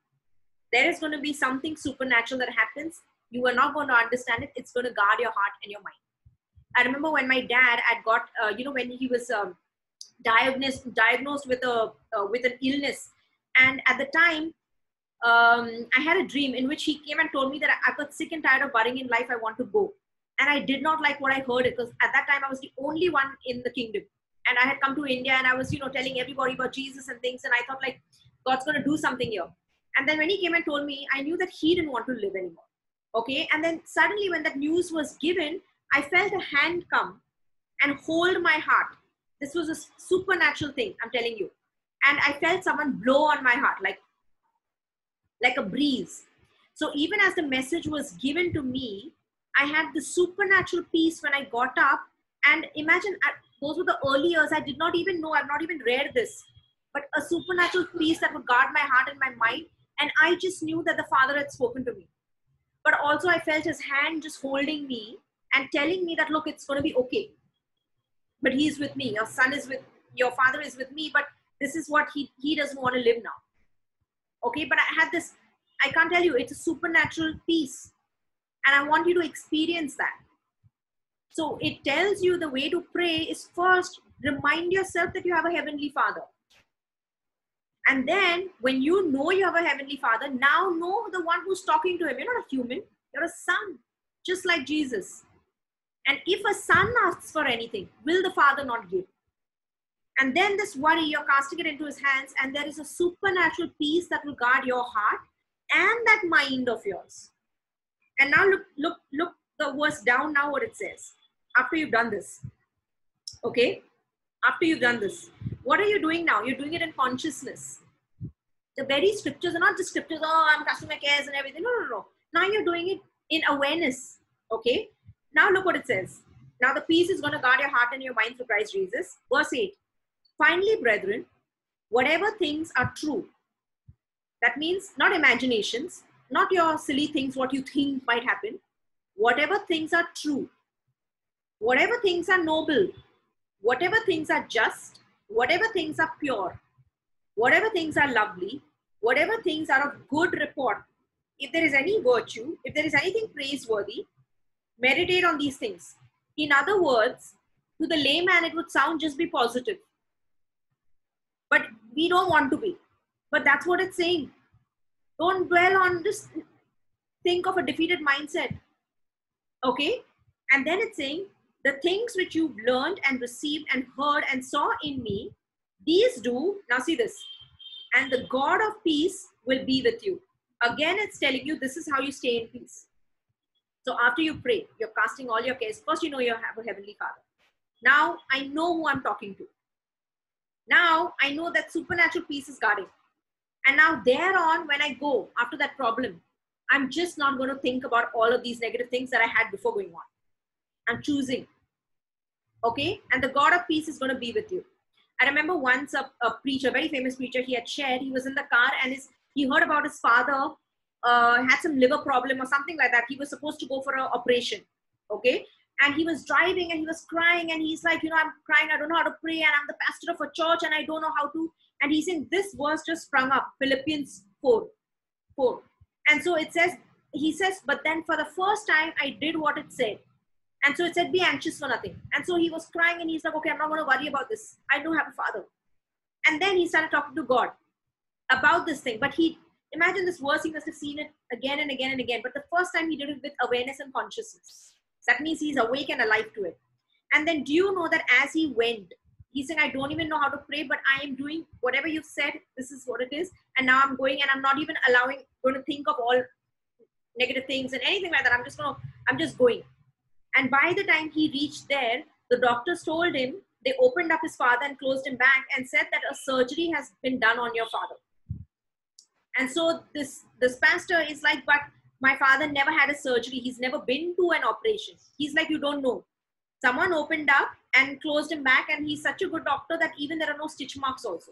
There is going to be something supernatural that happens you are not going to understand it it's going to guard your heart and your mind. I remember when my dad had got uh, you know when he was um, diagnosed diagnosed with a uh, with an illness. And at the time um, i had a dream in which he came and told me that i got sick and tired of worrying in life i want to go. And i did not like what i heard because at that time i was the only one in the kingdom. And i had come to india and i was you know telling everybody about jesus and things and i thought like god's going to do something here. And then when he came and told me i knew that he didn't want to live anymore okay? And then suddenly when that news was given i felt a hand come and hold my heart. This was a supernatural thing i'm telling you. And i felt someone blow on my heart like like a breeze. So even as the message was given to me i had the supernatural peace when i got up. And imagine those were the early years. I did not even know i've not even read this. But a supernatural peace that would guard my heart and my mind. And i just knew that the father had spoken to me but also I felt his hand just holding me and telling me that, look, it's going to be okay. But he's with me. Your son is with, your father is with me, but this is what he, he doesn't want to live now. Okay, but I had this, I can't tell you, it's a supernatural peace. And I want you to experience that. So it tells you the way to pray is first remind yourself that you have a heavenly father. And then when you know you have a heavenly father, now know the one who's talking to him. You're not a human, you're a son, just like Jesus. And if a son asks for anything, will the father not give? And then this worry, you're casting it into his hands, and there is a supernatural peace that will guard your heart and that mind of yours. And now look, look, look the verse down now what it says. After you've done this. Okay? After you've done this. What are you doing now? You're doing it in consciousness. The very scriptures are not just scriptures, oh, I'm casting my cares and everything. No, no, no. Now you're doing it in awareness. Okay? Now look what it says. Now the peace is going to guard your heart and your mind through Christ Jesus. Verse 8. Finally, brethren, whatever things are true, that means not imaginations, not your silly things, what you think might happen. Whatever things are true, whatever things are noble, whatever things are just, whatever things are pure, whatever things are lovely, whatever things are of good report, if there is any virtue, if there is anything praiseworthy, meditate on these things. In other words, to the layman, it would sound just be positive. But we don't want to be. But that's what it's saying. Don't dwell on this. Think of a defeated mindset. Okay? And then it's saying, the things which you've learned and received and heard and saw in me, these do, now see this, and the God of peace will be with you. Again, it's telling you this is how you stay in peace. So after you pray, you're casting all your cares. First, you know you have a heavenly Father. Now I know who I'm talking to. Now I know that supernatural peace is guarding. And now, thereon, when I go after that problem, I'm just not going to think about all of these negative things that I had before going on. Choosing. Okay? And the God of peace is going to be with you. I remember once a, a preacher, very famous preacher, he had shared, he was in the car and his, he heard about his father uh, had some liver problem or something like that. He was supposed to go for an operation. Okay? And he was driving and he was crying and he's like, you know, I'm crying, I don't know how to pray, and I'm the pastor of a church and I don't know how to. And he's saying this verse just sprung up, Philippians 4. 4. And so it says, he says, but then for the first time I did what it said. And so it said, be anxious for nothing. And so he was crying and he's like, okay, I'm not going to worry about this. I don't have a father. And then he started talking to God about this thing. But he, imagine this verse, he must have seen it again and again and again. But the first time he did it with awareness and consciousness. That means he's awake and alive to it. And then do you know that as he went, he said, I don't even know how to pray, but I am doing whatever you've said. This is what it is. And now I'm going and I'm not even allowing, going to think of all negative things and anything like that. I'm just going to, I'm just going. And by the time he reached there, the doctors told him, they opened up his father and closed him back and said that a surgery has been done on your father. And so this, this pastor is like, but my father never had a surgery. He's never been to an operation. He's like, you don't know. Someone opened up and closed him back, and he's such a good doctor that even there are no stitch marks also.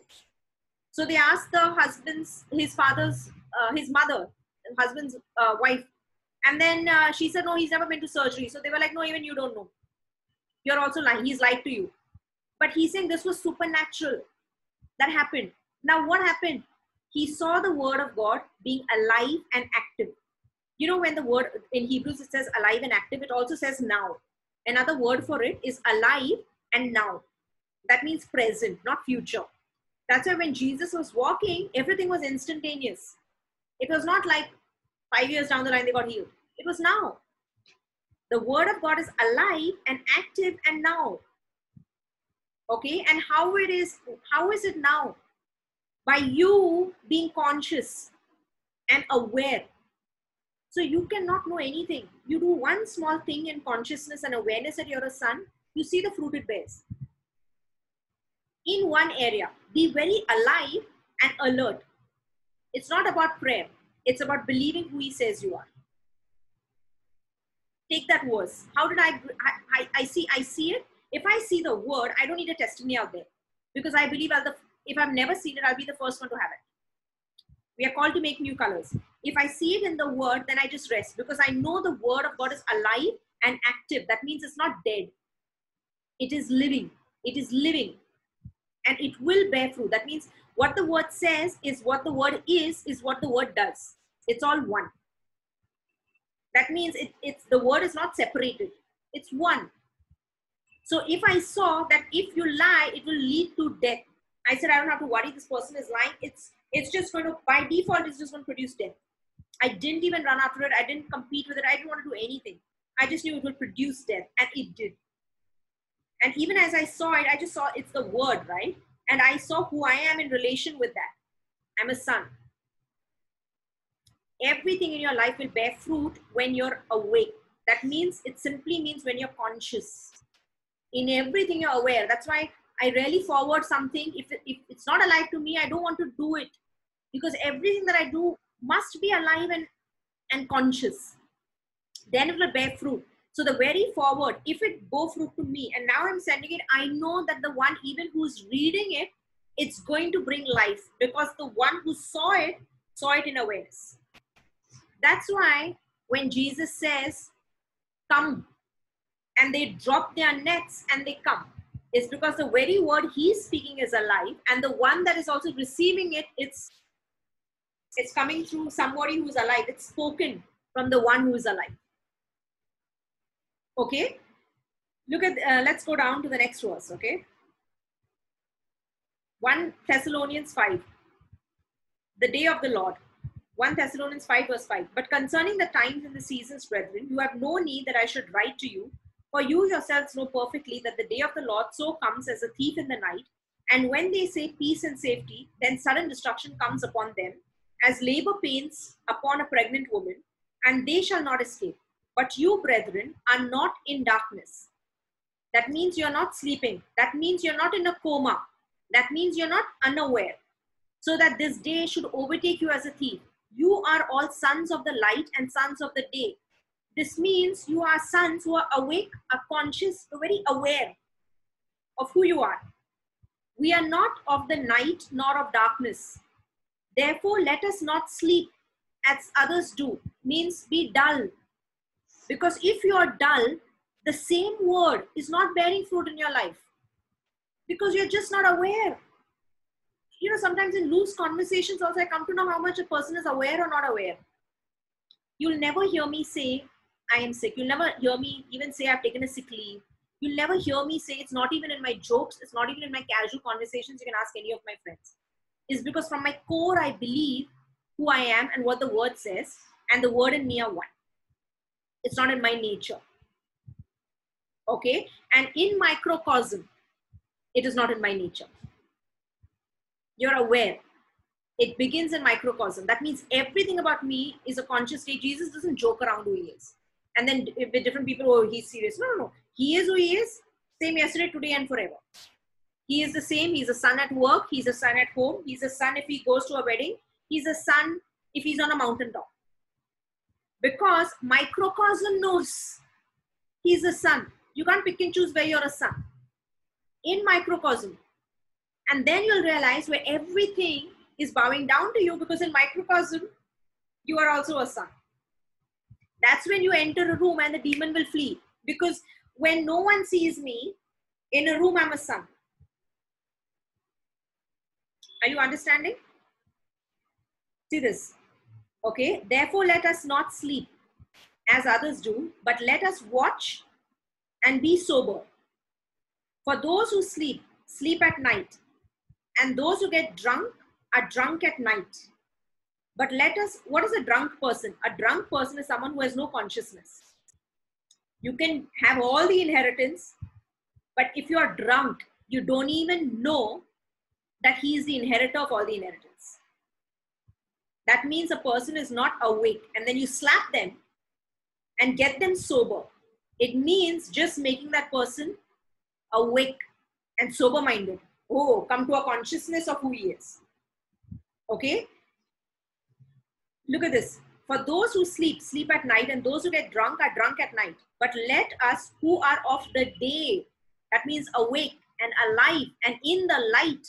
So they asked the husband's, his father's, uh, his mother, husband's uh, wife, and then uh, she said, no, he's never been to surgery. So they were like, no, even you don't know. You're also lying. He's lied to you. But he's saying this was supernatural. That happened. Now what happened? He saw the word of God being alive and active. You know, when the word in Hebrews it says alive and active, it also says now. Another word for it is alive and now. That means present, not future. That's why when Jesus was walking, everything was instantaneous. It was not like five years down the line they got healed. It was now. The word of God is alive and active and now. Okay, and how it is, how is it now? By you being conscious and aware so you cannot know anything. You do one small thing in consciousness and awareness that you're a son, you see the fruit it bears. In one area, be very alive and alert. It's not about prayer, it's about believing who he says you are. Take that verse. How did I, I, I see, I see it. If I see the word, I don't need a testimony out there because I believe I'll the, if I've never seen it, I'll be the first one to have it. We are called to make new colors. If I see it in the word, then I just rest because I know the word of God is alive and active. That means it's not dead. It is living. It is living. And it will bear fruit. That means what the word says is what the word is, is what the word does. It's all one. That means it, it's the word is not separated. It's one. So if I saw that if you lie, it will lead to death. I said, I don't have to worry. This person is lying. It's it's just going to by default it's just going to produce death i didn't even run after it i didn't compete with it i didn't want to do anything i just knew it would produce death and it did and even as i saw it i just saw it's the word right? And i saw who i am in relation with that. I'm a son. Everything in your life will bear fruit when you're awake. That means it simply means when you're conscious. In everything you're aware. That's why I rarely forward something. If, if it's not alive to me, I don't want to do it. Because everything that I do must be alive and, and conscious. Then it will bear fruit. So the very forward, if it go fruit to me and now I'm sending it, I know that the one even who's reading it, it's going to bring life because the one who saw it, saw it in awareness. That's why when Jesus says, come, and they drop their nets and they come is because the very word he's speaking is alive and the one that is also receiving it it's it's coming through somebody who's alive it's spoken from the one who is alive okay look at uh, let's go down to the next verse okay 1 thessalonians 5 the day of the lord 1 thessalonians 5 verse 5 but concerning the times and the seasons brethren you have no need that i should write to you for you yourselves know perfectly that the day of the Lord so comes as a thief in the night. And when they say peace and safety, then sudden destruction comes upon them, as labor pains upon a pregnant woman, and they shall not escape. But you, brethren, are not in darkness, That means you're not sleeping. That means you're not in a coma. That means you're not unaware. So that this day should overtake you as a thief. You are all sons of the light and sons of the day. This means you are sons who are awake, are conscious, are very aware of who you are. We are not of the night nor of darkness. Therefore, let us not sleep as others do, means be dull. Because if you are dull, the same word is not bearing fruit in your life because you're just not aware. You know, sometimes in loose conversations, also, I come to know how much a person is aware or not aware. You'll never hear me say, I am sick. You'll never hear me even say, I've taken a sick leave. You'll never hear me say, it's not even in my jokes, it's not even in my casual conversations. You can ask any of my friends. Is because from my core, I believe who I am and what the word says, and the word and me are one. It's not in my nature. Okay? And in microcosm, it is not in my nature. You're aware. It begins in microcosm. That means everything about me is a conscious state. Jesus doesn't joke around who he is. And then with different people, oh, he's serious. No, no, no. He is who he is, same yesterday, today, and forever. He is the same. He's a son at work. He's a son at home. He's a son if he goes to a wedding. He's a son if he's on a mountain top. Because microcosm knows he's a son. You can't pick and choose where you're a son. In microcosm. And then you'll realize where everything is bowing down to you because in microcosm, you are also a son. That's when you enter a room and the demon will flee. Because when no one sees me, in a room, I'm a son. Are you understanding? See this. Okay. Therefore, let us not sleep as others do, but let us watch and be sober. For those who sleep, sleep at night, and those who get drunk are drunk at night. But let us, what is a drunk person? A drunk person is someone who has no consciousness. You can have all the inheritance, but if you are drunk, you don't even know that he is the inheritor of all the inheritance. That means a person is not awake, and then you slap them and get them sober. It means just making that person awake and sober minded. Oh, come to a consciousness of who he is. Okay? Look at this. For those who sleep, sleep at night, and those who get drunk are drunk at night. But let us who are of the day, that means awake and alive and in the light,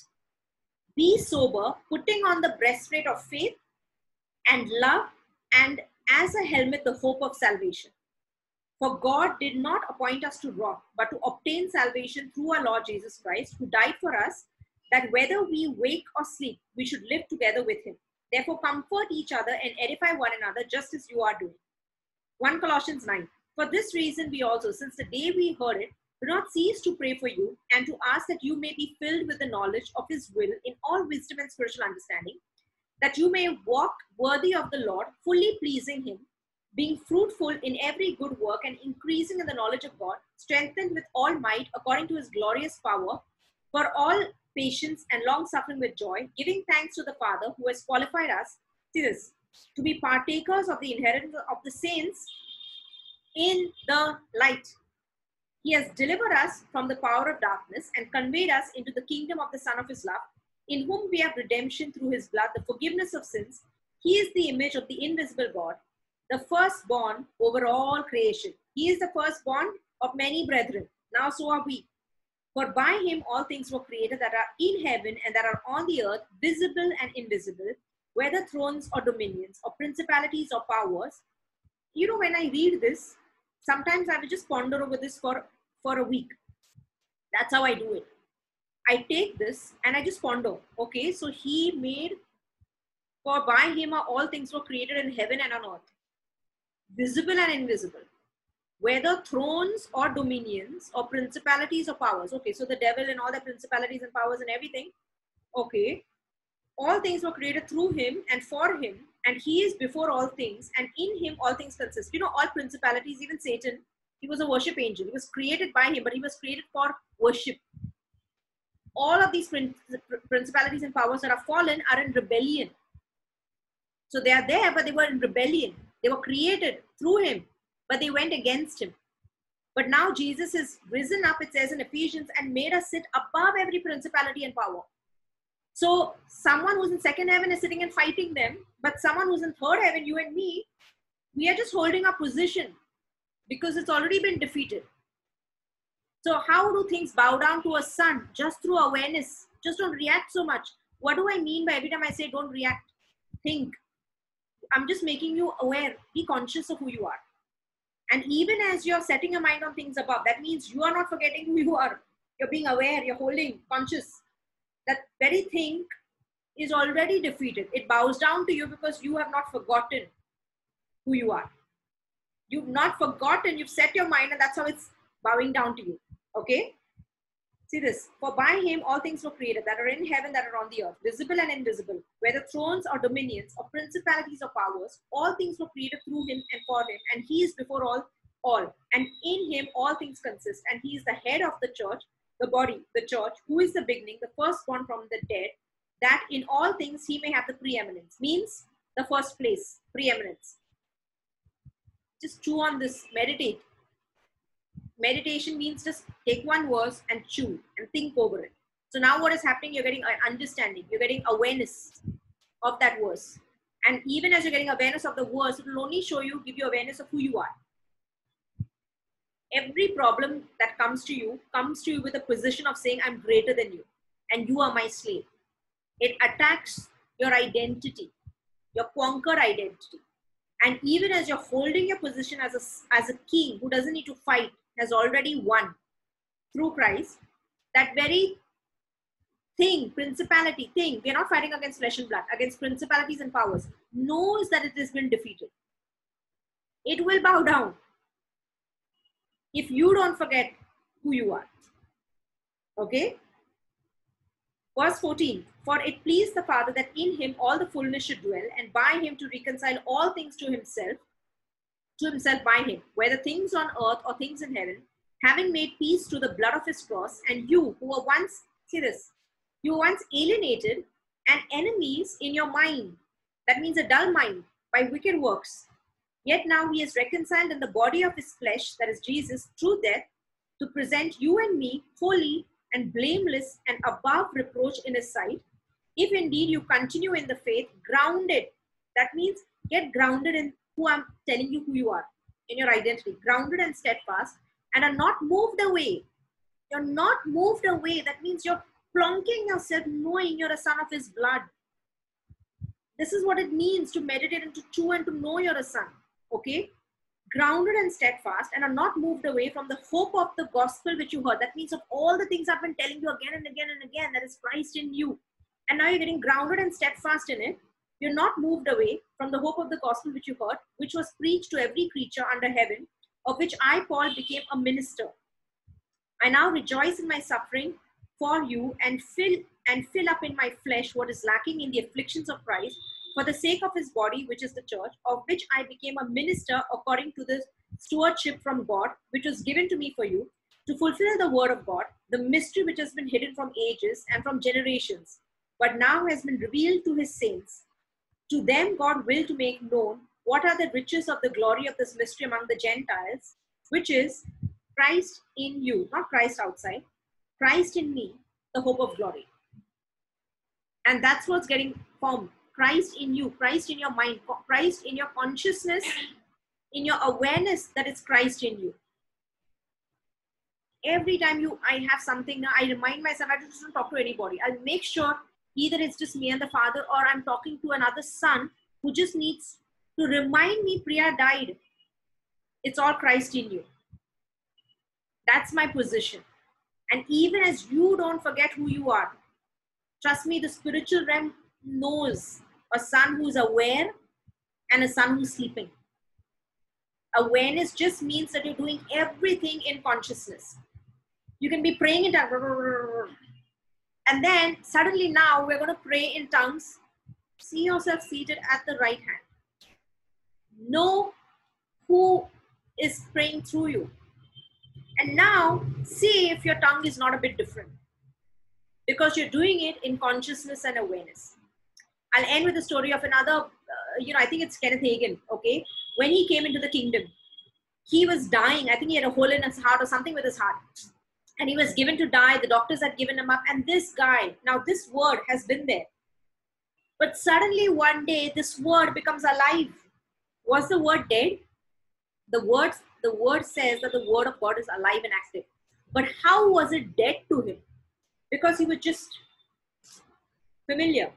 be sober, putting on the breastplate of faith and love, and as a helmet, the hope of salvation. For God did not appoint us to wrath, but to obtain salvation through our Lord Jesus Christ, who died for us, that whether we wake or sleep, we should live together with him. Therefore, comfort each other and edify one another, just as you are doing. 1 Colossians 9. For this reason, we also, since the day we heard it, do not cease to pray for you and to ask that you may be filled with the knowledge of His will in all wisdom and spiritual understanding, that you may walk worthy of the Lord, fully pleasing Him, being fruitful in every good work and increasing in the knowledge of God, strengthened with all might according to His glorious power, for all patience and long suffering with joy, giving thanks to the Father who has qualified us, see this, to be partakers of the inheritance of the saints in the light. He has delivered us from the power of darkness and conveyed us into the kingdom of the Son of His love, in whom we have redemption through His blood, the forgiveness of sins. He is the image of the invisible God, the firstborn over all creation. He is the firstborn of many brethren. Now so are we. For by him all things were created that are in heaven and that are on the earth, visible and invisible, whether thrones or dominions, or principalities or powers. You know, when I read this, sometimes I will just ponder over this for for a week. That's how I do it. I take this and I just ponder. Okay, so he made, for by him are all things were created in heaven and on earth, visible and invisible, whether thrones or dominions or principalities or powers. Okay, so the devil and all the principalities and powers and everything. Okay, all things were created through him and for him, and he is before all things, and in him all things consist. You know, all principalities, even Satan, he was a worship angel. He was created by him, but he was created for worship. All of these principalities and powers that are fallen are in rebellion. So they are there, but they were in rebellion. They were created through him, but they went against him. But now Jesus is risen up, it says in Ephesians, and made us sit above every principality and power. So someone who's in second heaven is sitting and fighting them, but someone who's in third heaven, you and me, we are just holding our position because it's already been defeated. So how do things bow down to a son? Just through awareness. Just don't react so much. What do I mean by every time I say don't react? Think. I'm just making you aware. Be conscious of who you are. And even as you're setting your mind on things above, that means you are not forgetting who you are. You're being aware, you're holding, conscious. That very thing is already defeated. It bows down to you because you have not forgotten who you are. You've not forgotten, you've set your mind, and that's how it's bowing down to you. Okay? See this. For by him all things were created that are in heaven, that are on the earth, visible and invisible, whether thrones or dominions or principalities or powers, all things were created through him and for him, and he is before all, all. And in him all things consist, and he is the head of the church, the body, the church, who is the beginning, the firstborn from the dead, that in all things he may have the preeminence. Means the first place, preeminence. Just chew on this, meditate meditation means just take one verse and chew and think over it. So now what is happening? You're getting an understanding, you're getting awareness of that verse. And even as you're getting awareness of the verse, it will only show you, give you awareness of who you are. Every problem that comes to you comes to you with a position of saying, I'm greater than you and you are my slave. It attacks your identity, your conquered identity. And even as you're holding your position as a, as a king who doesn't need to fight, has already won through Christ, that very thing, principality, thing, we're not fighting against flesh and blood, against principalities and powers, knows that it has been defeated. It will bow down if you don't forget who you are. Okay? Verse 14 For it pleased the Father that in him all the fullness should dwell, and by him to reconcile all things to himself, to himself by him, whether things on earth or things in heaven, having made peace through the blood of his cross, and you who were once, see this, you were once alienated and enemies in your mind. That means a dull mind by wicked works. Yet now he is reconciled in the body of his flesh, that is Jesus, through death, to present you and me holy and blameless and above reproach in his sight. If indeed you continue in the faith, grounded, that means get grounded in who I'm telling you who you are in your identity, grounded and steadfast, and are not moved away. You're not moved away. That means you're plonking yourself, knowing you're a son of his blood. This is what it means to meditate and to chew and to know you're a son. Okay? Grounded and steadfast, and are not moved away from the hope of the gospel which you heard. That means of all the things I've been telling you again and again and again, that is Christ in you. And now you're getting grounded and steadfast in it you're not moved away from the hope of the gospel which you heard, which was preached to every creature under heaven, of which I, Paul, became a minister. I now rejoice in my suffering for you and fill and fill up in my flesh what is lacking in the afflictions of Christ for the sake of his body, which is the church, of which I became a minister according to the stewardship from God, which was given to me for you, to fulfill the word of God, the mystery which has been hidden from ages and from generations, but now has been revealed to his saints to them, God will to make known what are the riches of the glory of this mystery among the Gentiles, which is Christ in you, not Christ outside, Christ in me, the hope of glory. And that's what's getting formed. Christ in you, Christ in your mind, Christ in your consciousness, in your awareness that it's Christ in you. Every time you I have something, I remind myself I just don't talk to anybody. I'll make sure either it's just me and the father or i'm talking to another son who just needs to remind me priya died. It's all christ in you. That's my position. And even as you don't forget who you are trust me the spiritual realm knows a son who's aware and a son who's sleeping. Awareness just means that you're doing everything in consciousness. You can be praying in and then suddenly now we're going to pray in tongues. See yourself seated at the right hand. Know who is praying through you. And now see if your tongue is not a bit different because you're doing it in consciousness and awareness. I'll end with the story of another, uh, you know, I think it's Kenneth Hagin, okay? When he came into the kingdom, he was dying. I think he had a hole in his heart or something with his heart. And he was given to die. The doctors had given him up. And this guy, now this word has been there. But suddenly one day, this word becomes alive. Was the word dead? The word, the word says that the word of God is alive and active. But how was it dead to him? Because he was just familiar.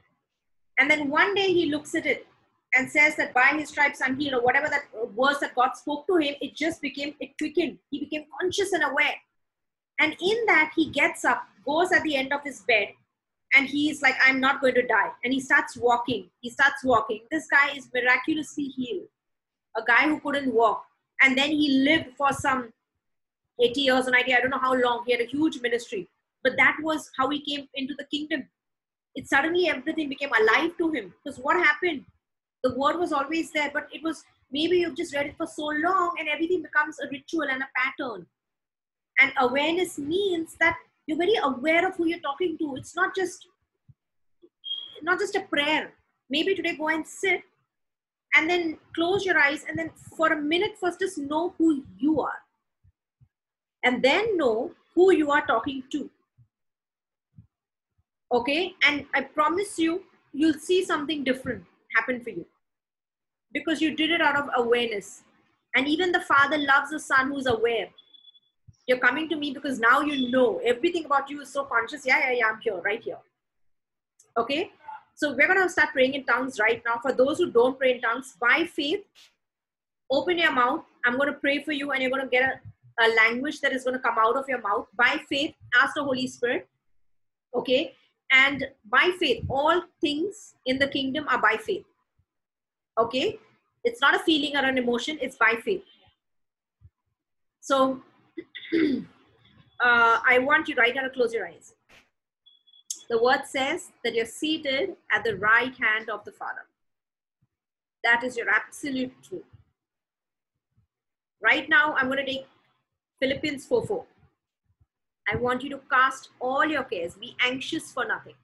And then one day he looks at it and says that by his stripes I'm healed, or whatever that words that God spoke to him, it just became, it quickened. He became conscious and aware. And in that, he gets up, goes at the end of his bed, and he's like, I'm not going to die. And he starts walking. He starts walking. This guy is miraculously healed. A guy who couldn't walk. And then he lived for some 80 years or 90, I don't know how long. He had a huge ministry. But that was how he came into the kingdom. It suddenly everything became alive to him. Because what happened? The word was always there, but it was maybe you've just read it for so long and everything becomes a ritual and a pattern. And awareness means that you're very aware of who you're talking to. It's not just not just a prayer. Maybe today go and sit and then close your eyes and then for a minute first just know who you are. And then know who you are talking to. Okay? And i promise you you'll see something different happen for you. Because you did it out of awareness. And even the father loves the son who's aware you're coming to me because now you know. Everything about you is so conscious. Yeah yeah yeah i'm here right here. Okay? So we're going to start praying in tongues right now. For those who don't pray in tongues by faith open your mouth. I'm going to pray for you and you're going to get a a language that is going to come out of your mouth. By faith ask the holy spirit. Okay? And by faith all things in the kingdom are by faith. Okay? It's not a feeling or an emotion. It's by faith. So uh, i want you right now to close your eyes. The word says that you're seated at the right hand of the father. That is your absolute truth. Right now i'm going to take Philippians 4 4. I want you to cast all your cares, be anxious for nothing.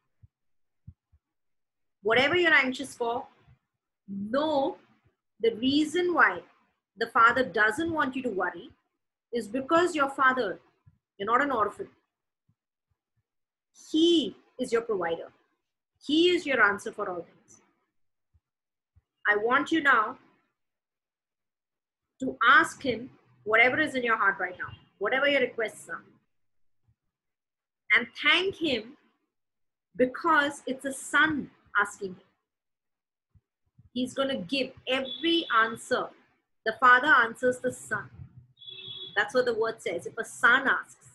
Whatever you're anxious for, know the reason why the Father doesn't want you to worry is because your Father, you're not an orphan. He is your provider, He is your answer for all things. I want you now to ask Him whatever is in your heart right now, whatever your requests are. And thank Him because it's a son asking Him. He's going to give every answer. The Father answers the Son. That's what the word says. If a son asks,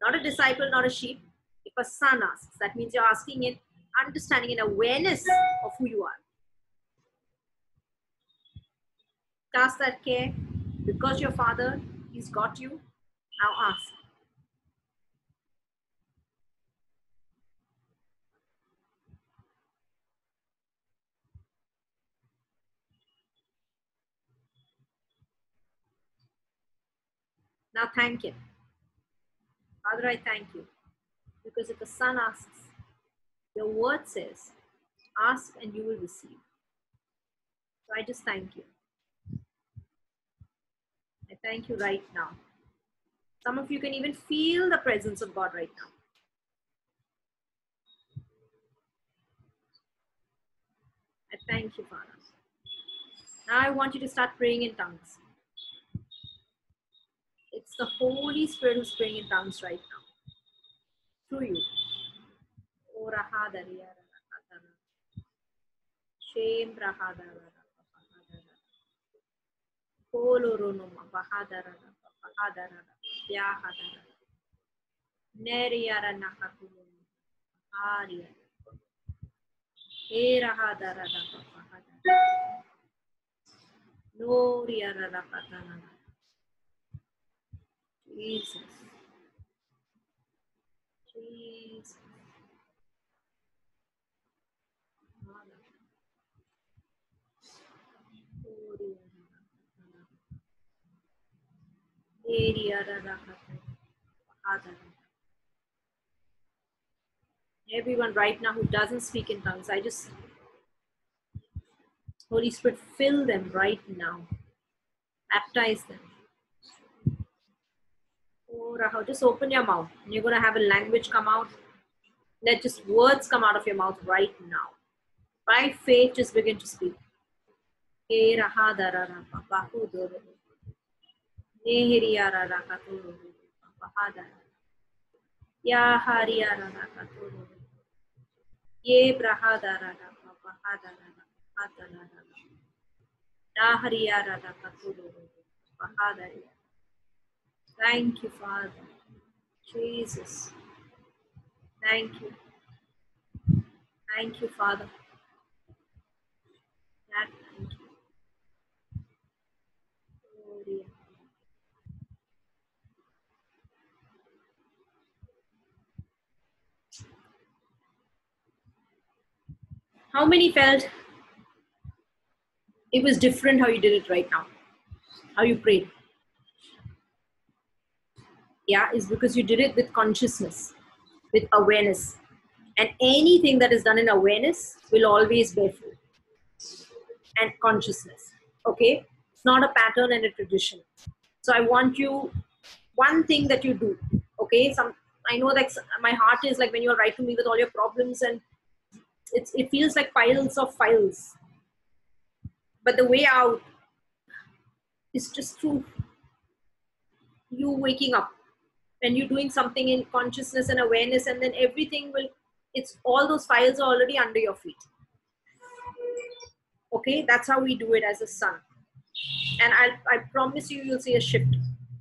not a disciple, not a sheep, if a son asks, that means you're asking in understanding and awareness of who you are. Cast that care because your father, he's got you. Now ask. Now thank him. Father, I thank you. Because if the son asks, your word says, ask and you will receive. So I just thank you. I thank you right now. Some of you can even feel the presence of God right now. I thank you, Father. Now I want you to start praying in tongues. It's the Holy Spirit who's praying in tongues right now. Through you. Shame Kolorunuma Bahadarana Bahadarana Yahadarana Neriara Nakakulum Arya Erahadarana Bahadarana Noriara Rapatana Jesus Jesus Everyone right now who doesn't speak in tongues, I just, Holy Spirit, fill them right now. Baptize them. Raha, just open your mouth. And you're going to have a language come out. Let just words come out of your mouth right now. By faith, just begin to speak. Ye Brahada, Raha, Bahada, Raha, Hatana, Raha. Ya Thank you, Father. Jesus. Thank you. Thank you, Father. That thank you. How many felt it was different how you did it right now? How you prayed? Yeah is because you did it with consciousness with awareness. And anything that is done in awareness will always bear fruit. And consciousness okay? It's not a pattern and a tradition. So i want you one thing that you do okay? Some i know that my heart is like when you write to me with all your problems and it's, it feels like piles of files. But the way out is just through you waking up when you're doing something in consciousness and awareness and then everything will it's all those files are already under your feet. Okay that's how we do it as a son and i i promise you you'll see a shift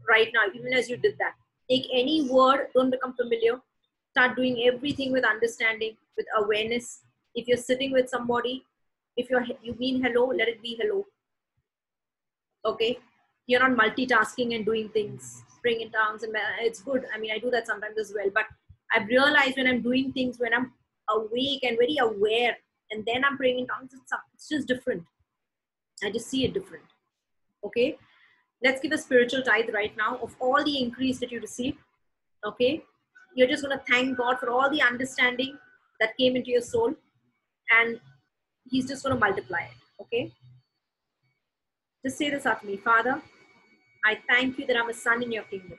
right now even as you did that. Take any word don't become familiar. Start doing everything with understanding with awareness. If you're sitting with somebody if you're you mean hello let it be hello. Okay? You're not multitasking and doing things praying in tongues and it's good. I mean i do that sometimes as well. But i've realized when i'm doing things when i'm awake and very aware and then i'm praying in tongues it's, it's just different. I just see it different. Okay? Let's give a spiritual tithe right now of all the increase that you receive. Okay? You're just going to thank god for all the understanding that came into your soul and he's just going to multiply it. Okay? Just say this after me. Father I thank you that I'm a son in your kingdom.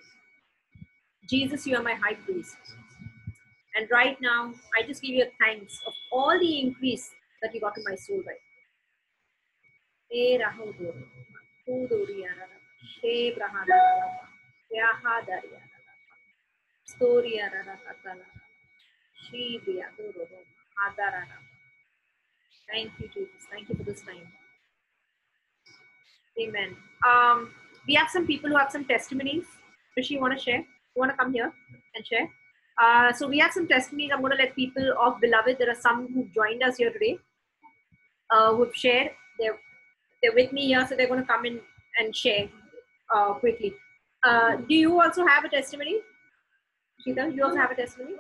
Jesus, you are my high priest. And right now, I just give you a thanks of all the increase that you got in my soul right. Thank you, Jesus. Thank you for this time. Amen. Um, we have some people who have some testimonies. Rishi, you want to share? You want to come here and share? Uh, so we have some testimonies. I'm going to let people of Beloved. There are some who joined us here today, uh, who've shared. They're they're with me here, so they're going to come in and share uh, quickly. Uh, do you also have a testimony? Sheetal, you also have a testimony?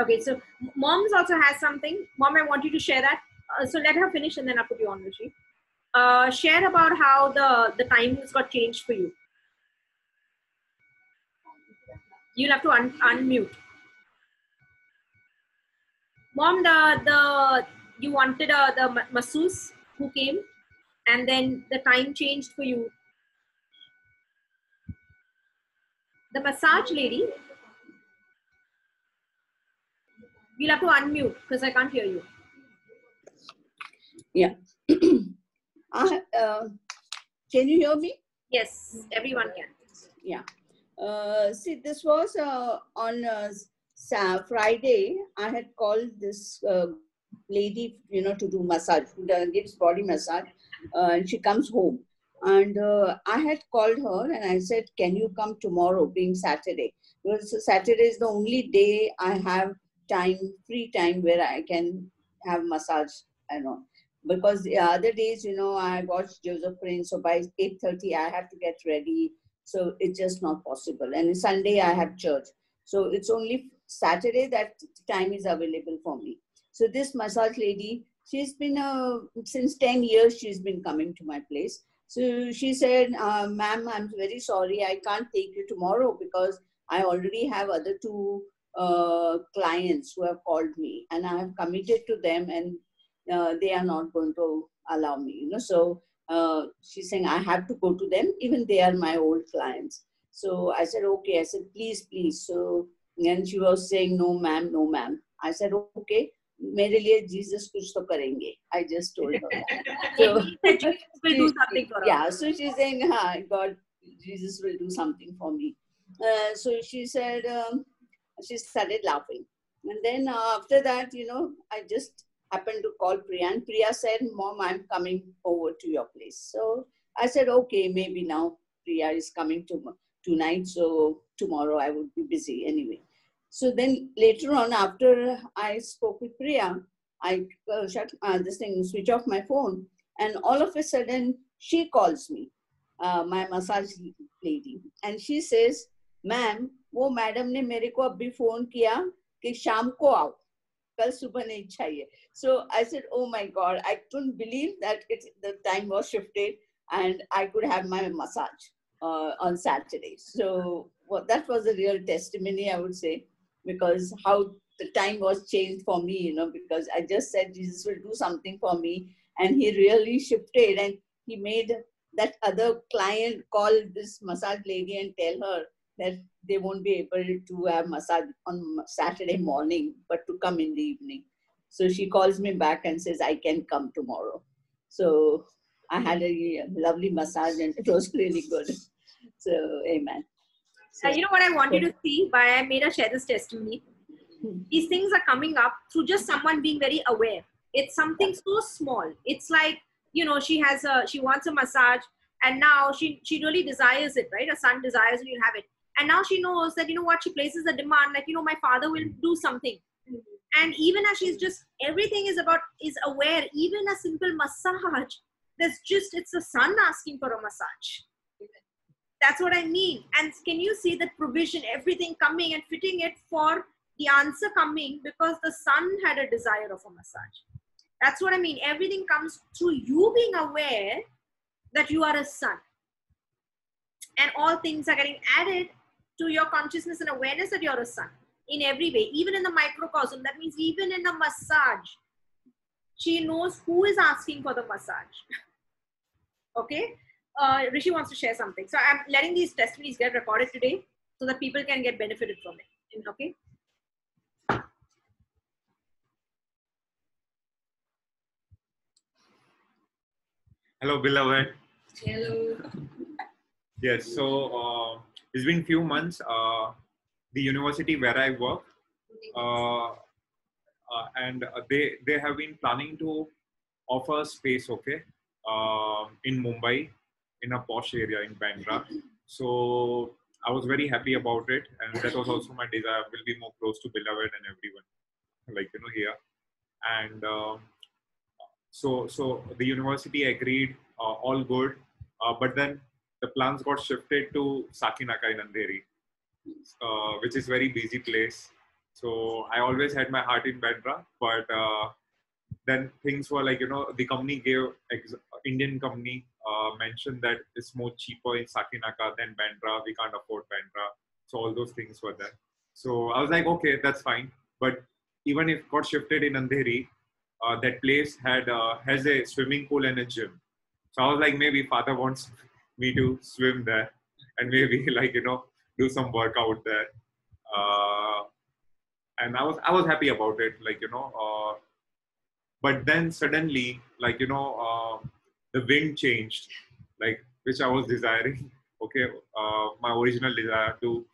Okay, so mom's also has something. Mom, I want you to share that. Uh, so let her finish and then I'll put you on, Rishi uh, share about how the the timings got changed for you. You'll have to un- unmute. Mom, the the you wanted uh, the masseuse who came, and then the time changed for you. The massage lady. You'll have to unmute because I can't hear you. Yeah. [CLEARS THROAT] I, uh, can you hear me? Yes, everyone can. Yeah. Uh, see, this was uh, on uh, Friday. I had called this uh, lady, you know, to do massage, who gives body massage, uh, and she comes home. And uh, I had called her and I said, Can you come tomorrow, being Saturday? Because Saturday is the only day I have time, free time, where I can have massage, you know because the other days, you know, I watched Joseph Prince, so by 8.30 I have to get ready. So it's just not possible. And Sunday I have church. So it's only Saturday that time is available for me. So this massage lady, she's been, uh, since 10 years, she's been coming to my place. So she said, uh, ma'am, I'm very sorry, I can't take you tomorrow because I already have other two uh, clients who have called me and I have committed to them and uh, they are not going to allow me you know so uh, she's saying i have to go to them even they are my old clients So I said, okay. I said, please, please. So and she was saying, no, ma'am, no, ma'am. I said, okay. मेरे लिए Jesus कुछ तो करेंगे I just told her so, will do something for yeah so she's saying huh, God Jesus will do something for me uh, so she said um, she started laughing and then uh, after that you know I just happened to call Priya and Priya said mom I'm coming over to your place so I said okay maybe now Priya is coming to tonight so tomorrow I would be busy anyway so then later on, after I spoke with Priya, I uh, shut uh, this thing, switch off my phone, and all of a sudden she calls me, uh, my massage lady, and she says, "Ma'am, वो madam ने मेरे को अभी phone किया कि शाम को आओ कल सुबह नहीं चाहिए so i said oh my god i couldn't believe that it, the time was shifted and i could have my massage uh, on saturday so well, that was a real testimony i would say because how the time was changed for me, you know, because I just said Jesus will do something for me. And he really shifted and he made that other client call this massage lady and tell her that they won't be able to have massage on Saturday morning, but to come in the evening. So she calls me back and says, I can come tomorrow. So I had a lovely massage and it was really good. So, amen. So, uh, you know what I wanted you to see? Why I made her share this testimony. Hmm. These things are coming up through just someone being very aware. It's something so small. It's like you know she has a she wants a massage, and now she she really desires it, right? Her son desires it, you'll have it. And now she knows that you know what she places a demand, like you know my father will do something. Mm-hmm. And even as she's just everything is about is aware. Even a simple massage, there's just it's the son asking for a massage that's what I mean. And can you see that provision, everything coming and fitting it for the answer coming because the son had a desire of a massage. That's what I mean. Everything comes through you being aware that you are a son. And all things are getting added to your consciousness and awareness that you're a son in every way, even in the microcosm. That means even in the massage, she knows who is asking for the massage. [LAUGHS] okay? uh, Rishi wants to share something. So I'm letting these testimonies get recorded today so that people can get benefited from it. Okay. Hello, beloved. Hello. Yes. So uh, it's been few months. Uh, the university where I work, uh, uh and they they have been planning to offer space. Okay, uh, in Mumbai in a posh area in Bandra. So I was very happy about it, and that was also my desire. Will be more close to beloved and everyone, like you know here, and um, so so the university agreed, uh, all good, uh, but then the plans got shifted to Sakinaka in Andheri, uh, which is very busy place. So I always had my heart in Bandra, but uh, then things were like you know the company gave ex- Indian company uh, mentioned that it's more cheaper in Sakinaka than Bandra. We can't afford Bandra. So all those things were there. So I was like, okay, that's fine. But even if got shifted in Andheri, uh, that place had uh, has a swimming pool and a gym. So I was like, maybe father wants me to swim there and maybe [LAUGHS] like you know do some workout there. Uh, and I was I was happy about it, like you know. Uh, but then suddenly, like you know, uh, the wind changed, like which I was [LAUGHS] desiring. Okay, uh, my original desire to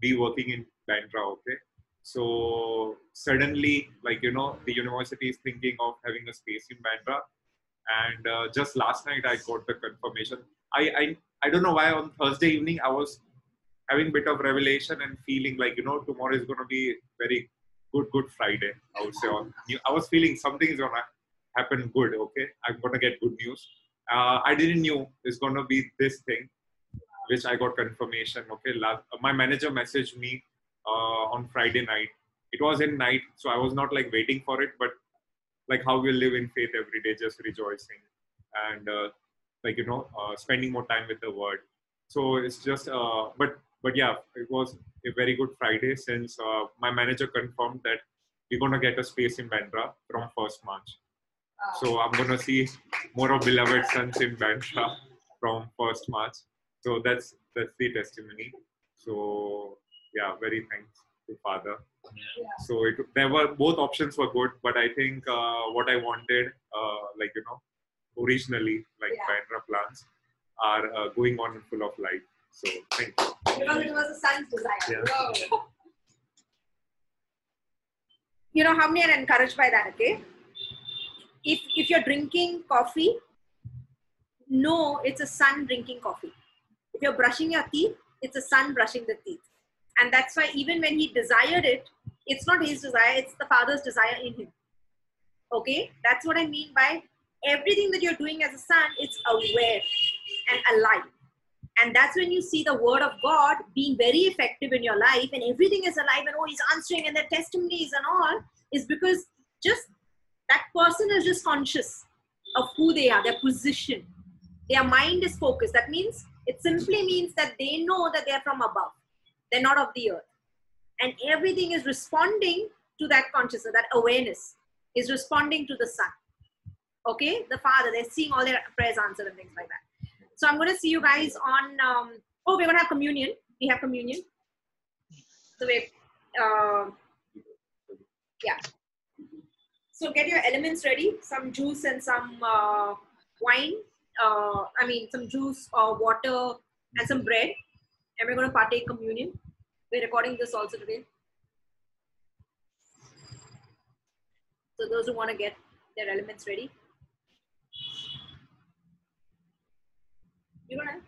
be working in Bandra. Okay, so suddenly, like you know, the university is thinking of having a space in Bandra, and uh, just last night I got the confirmation. I, I I don't know why on Thursday evening I was having a bit of revelation and feeling like you know tomorrow is going to be very good good Friday. I would say on I was feeling something is gonna happen good. Okay, I'm gonna get good news uh, I didn't knew it's going to be this thing, which I got confirmation. Okay, my manager messaged me uh, on Friday night. It was in night, so I was not like waiting for it, but like how we live in faith every day, just rejoicing and uh, like you know uh, spending more time with the Word. So it's just, uh, but but yeah, it was a very good Friday since uh, my manager confirmed that we're gonna get a space in Bandra from first March. So I'm gonna see more of beloved sons in Bandra from first March. So that's that's the testimony. So yeah, very thanks to Father. So it, there were both options were good, but I think uh, what I wanted, uh, like you know, originally like Yeah. Mahindra plans, are uh, going on in full of light. So thank you. Because it was a son's desire. Yeah. Wow. You know how many are encouraged by that, okay? If if you're drinking coffee, no, it's a son drinking coffee. If you're brushing your teeth, it's a son brushing the teeth. And that's why even when he desired it, it's not his desire, it's the father's desire in him. Okay? That's what I mean by everything that you're doing as a son, it's aware and alive. And that's when you see the word of God being very effective in your life and everything is alive and oh, he's answering and their testimonies and all is because just that person is just conscious of who they are, their position. Their mind is focused. That means it simply means that they know that they're from above, they're not of the earth. And everything is responding to that consciousness, that awareness is responding to the Son. Okay, the Father, they're seeing all their prayers answered and things like that. So I'm going to see you guys on. Um, oh, we're going to have communion. We have communion. So we, uh, yeah. So get your elements ready. Some juice and some uh, wine. Uh, I mean, some juice or water and some bread. And we're going to partake communion. We're recording this also today. So those who want to get their elements ready. You don't?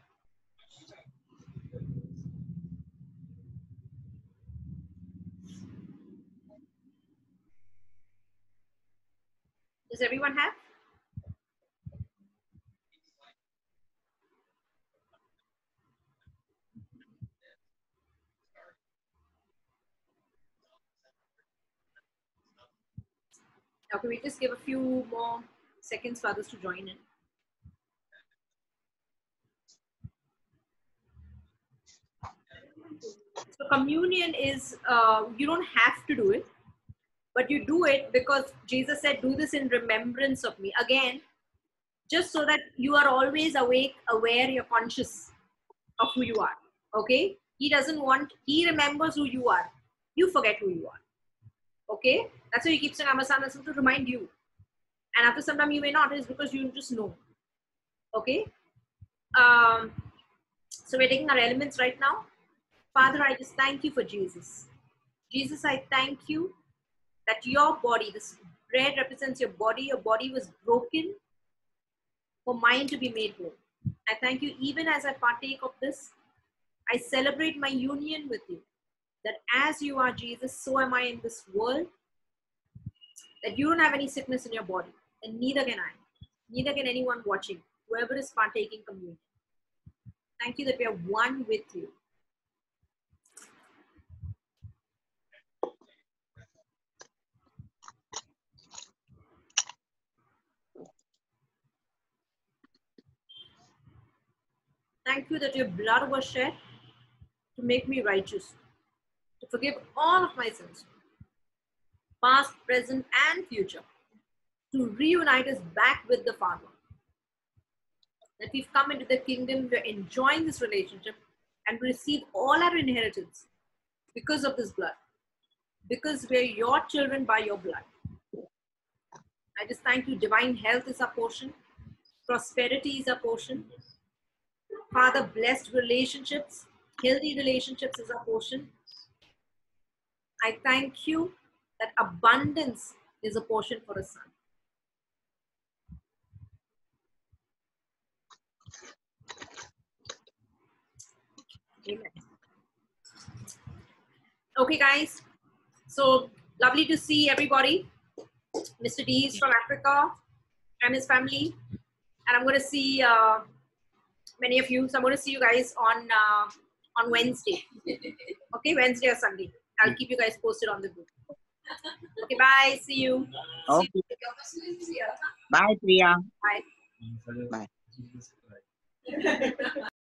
Does everyone have? Okay, we just give a few more seconds for others to join in. So communion is uh, you don't have to do it, but you do it because Jesus said, "Do this in remembrance of me." Again, just so that you are always awake, aware, you're conscious of who you are. Okay? He doesn't want. He remembers who you are. You forget who you are. Okay? That's why he keeps saying, "I'm a son," to remind you. And after some time, you may not. Is because you just know. Okay? Um, so we're taking our elements right now. Father, I just thank you for Jesus. Jesus, I thank you that your body, this bread represents your body, your body was broken for mine to be made whole. I thank you even as I partake of this. I celebrate my union with you. That as you are Jesus, so am I in this world. That you don't have any sickness in your body, and neither can I. Neither can anyone watching, whoever is partaking communion. Thank you that we are one with you. Thank you that your blood was shed to make me righteous, to forgive all of my sins, past, present, and future, to reunite us back with the Father. That we've come into the kingdom, we're enjoying this relationship, and we receive all our inheritance because of this blood, because we're your children by your blood. I just thank you. Divine health is our portion, prosperity is our portion. Father, blessed relationships, healthy relationships is our portion. I thank you that abundance is a portion for a son. Amen. Okay, guys. So lovely to see everybody. Mr. D is from Africa and his family. And I'm going to see uh, many of you. So I'm going to see you guys on uh, on Wednesday. [LAUGHS] Okay, Wednesday or Sunday. I'll keep you guys posted on the group. Okay, bye. See you. Okay. See you. Bye, Priya. Bye. Bye. [LAUGHS]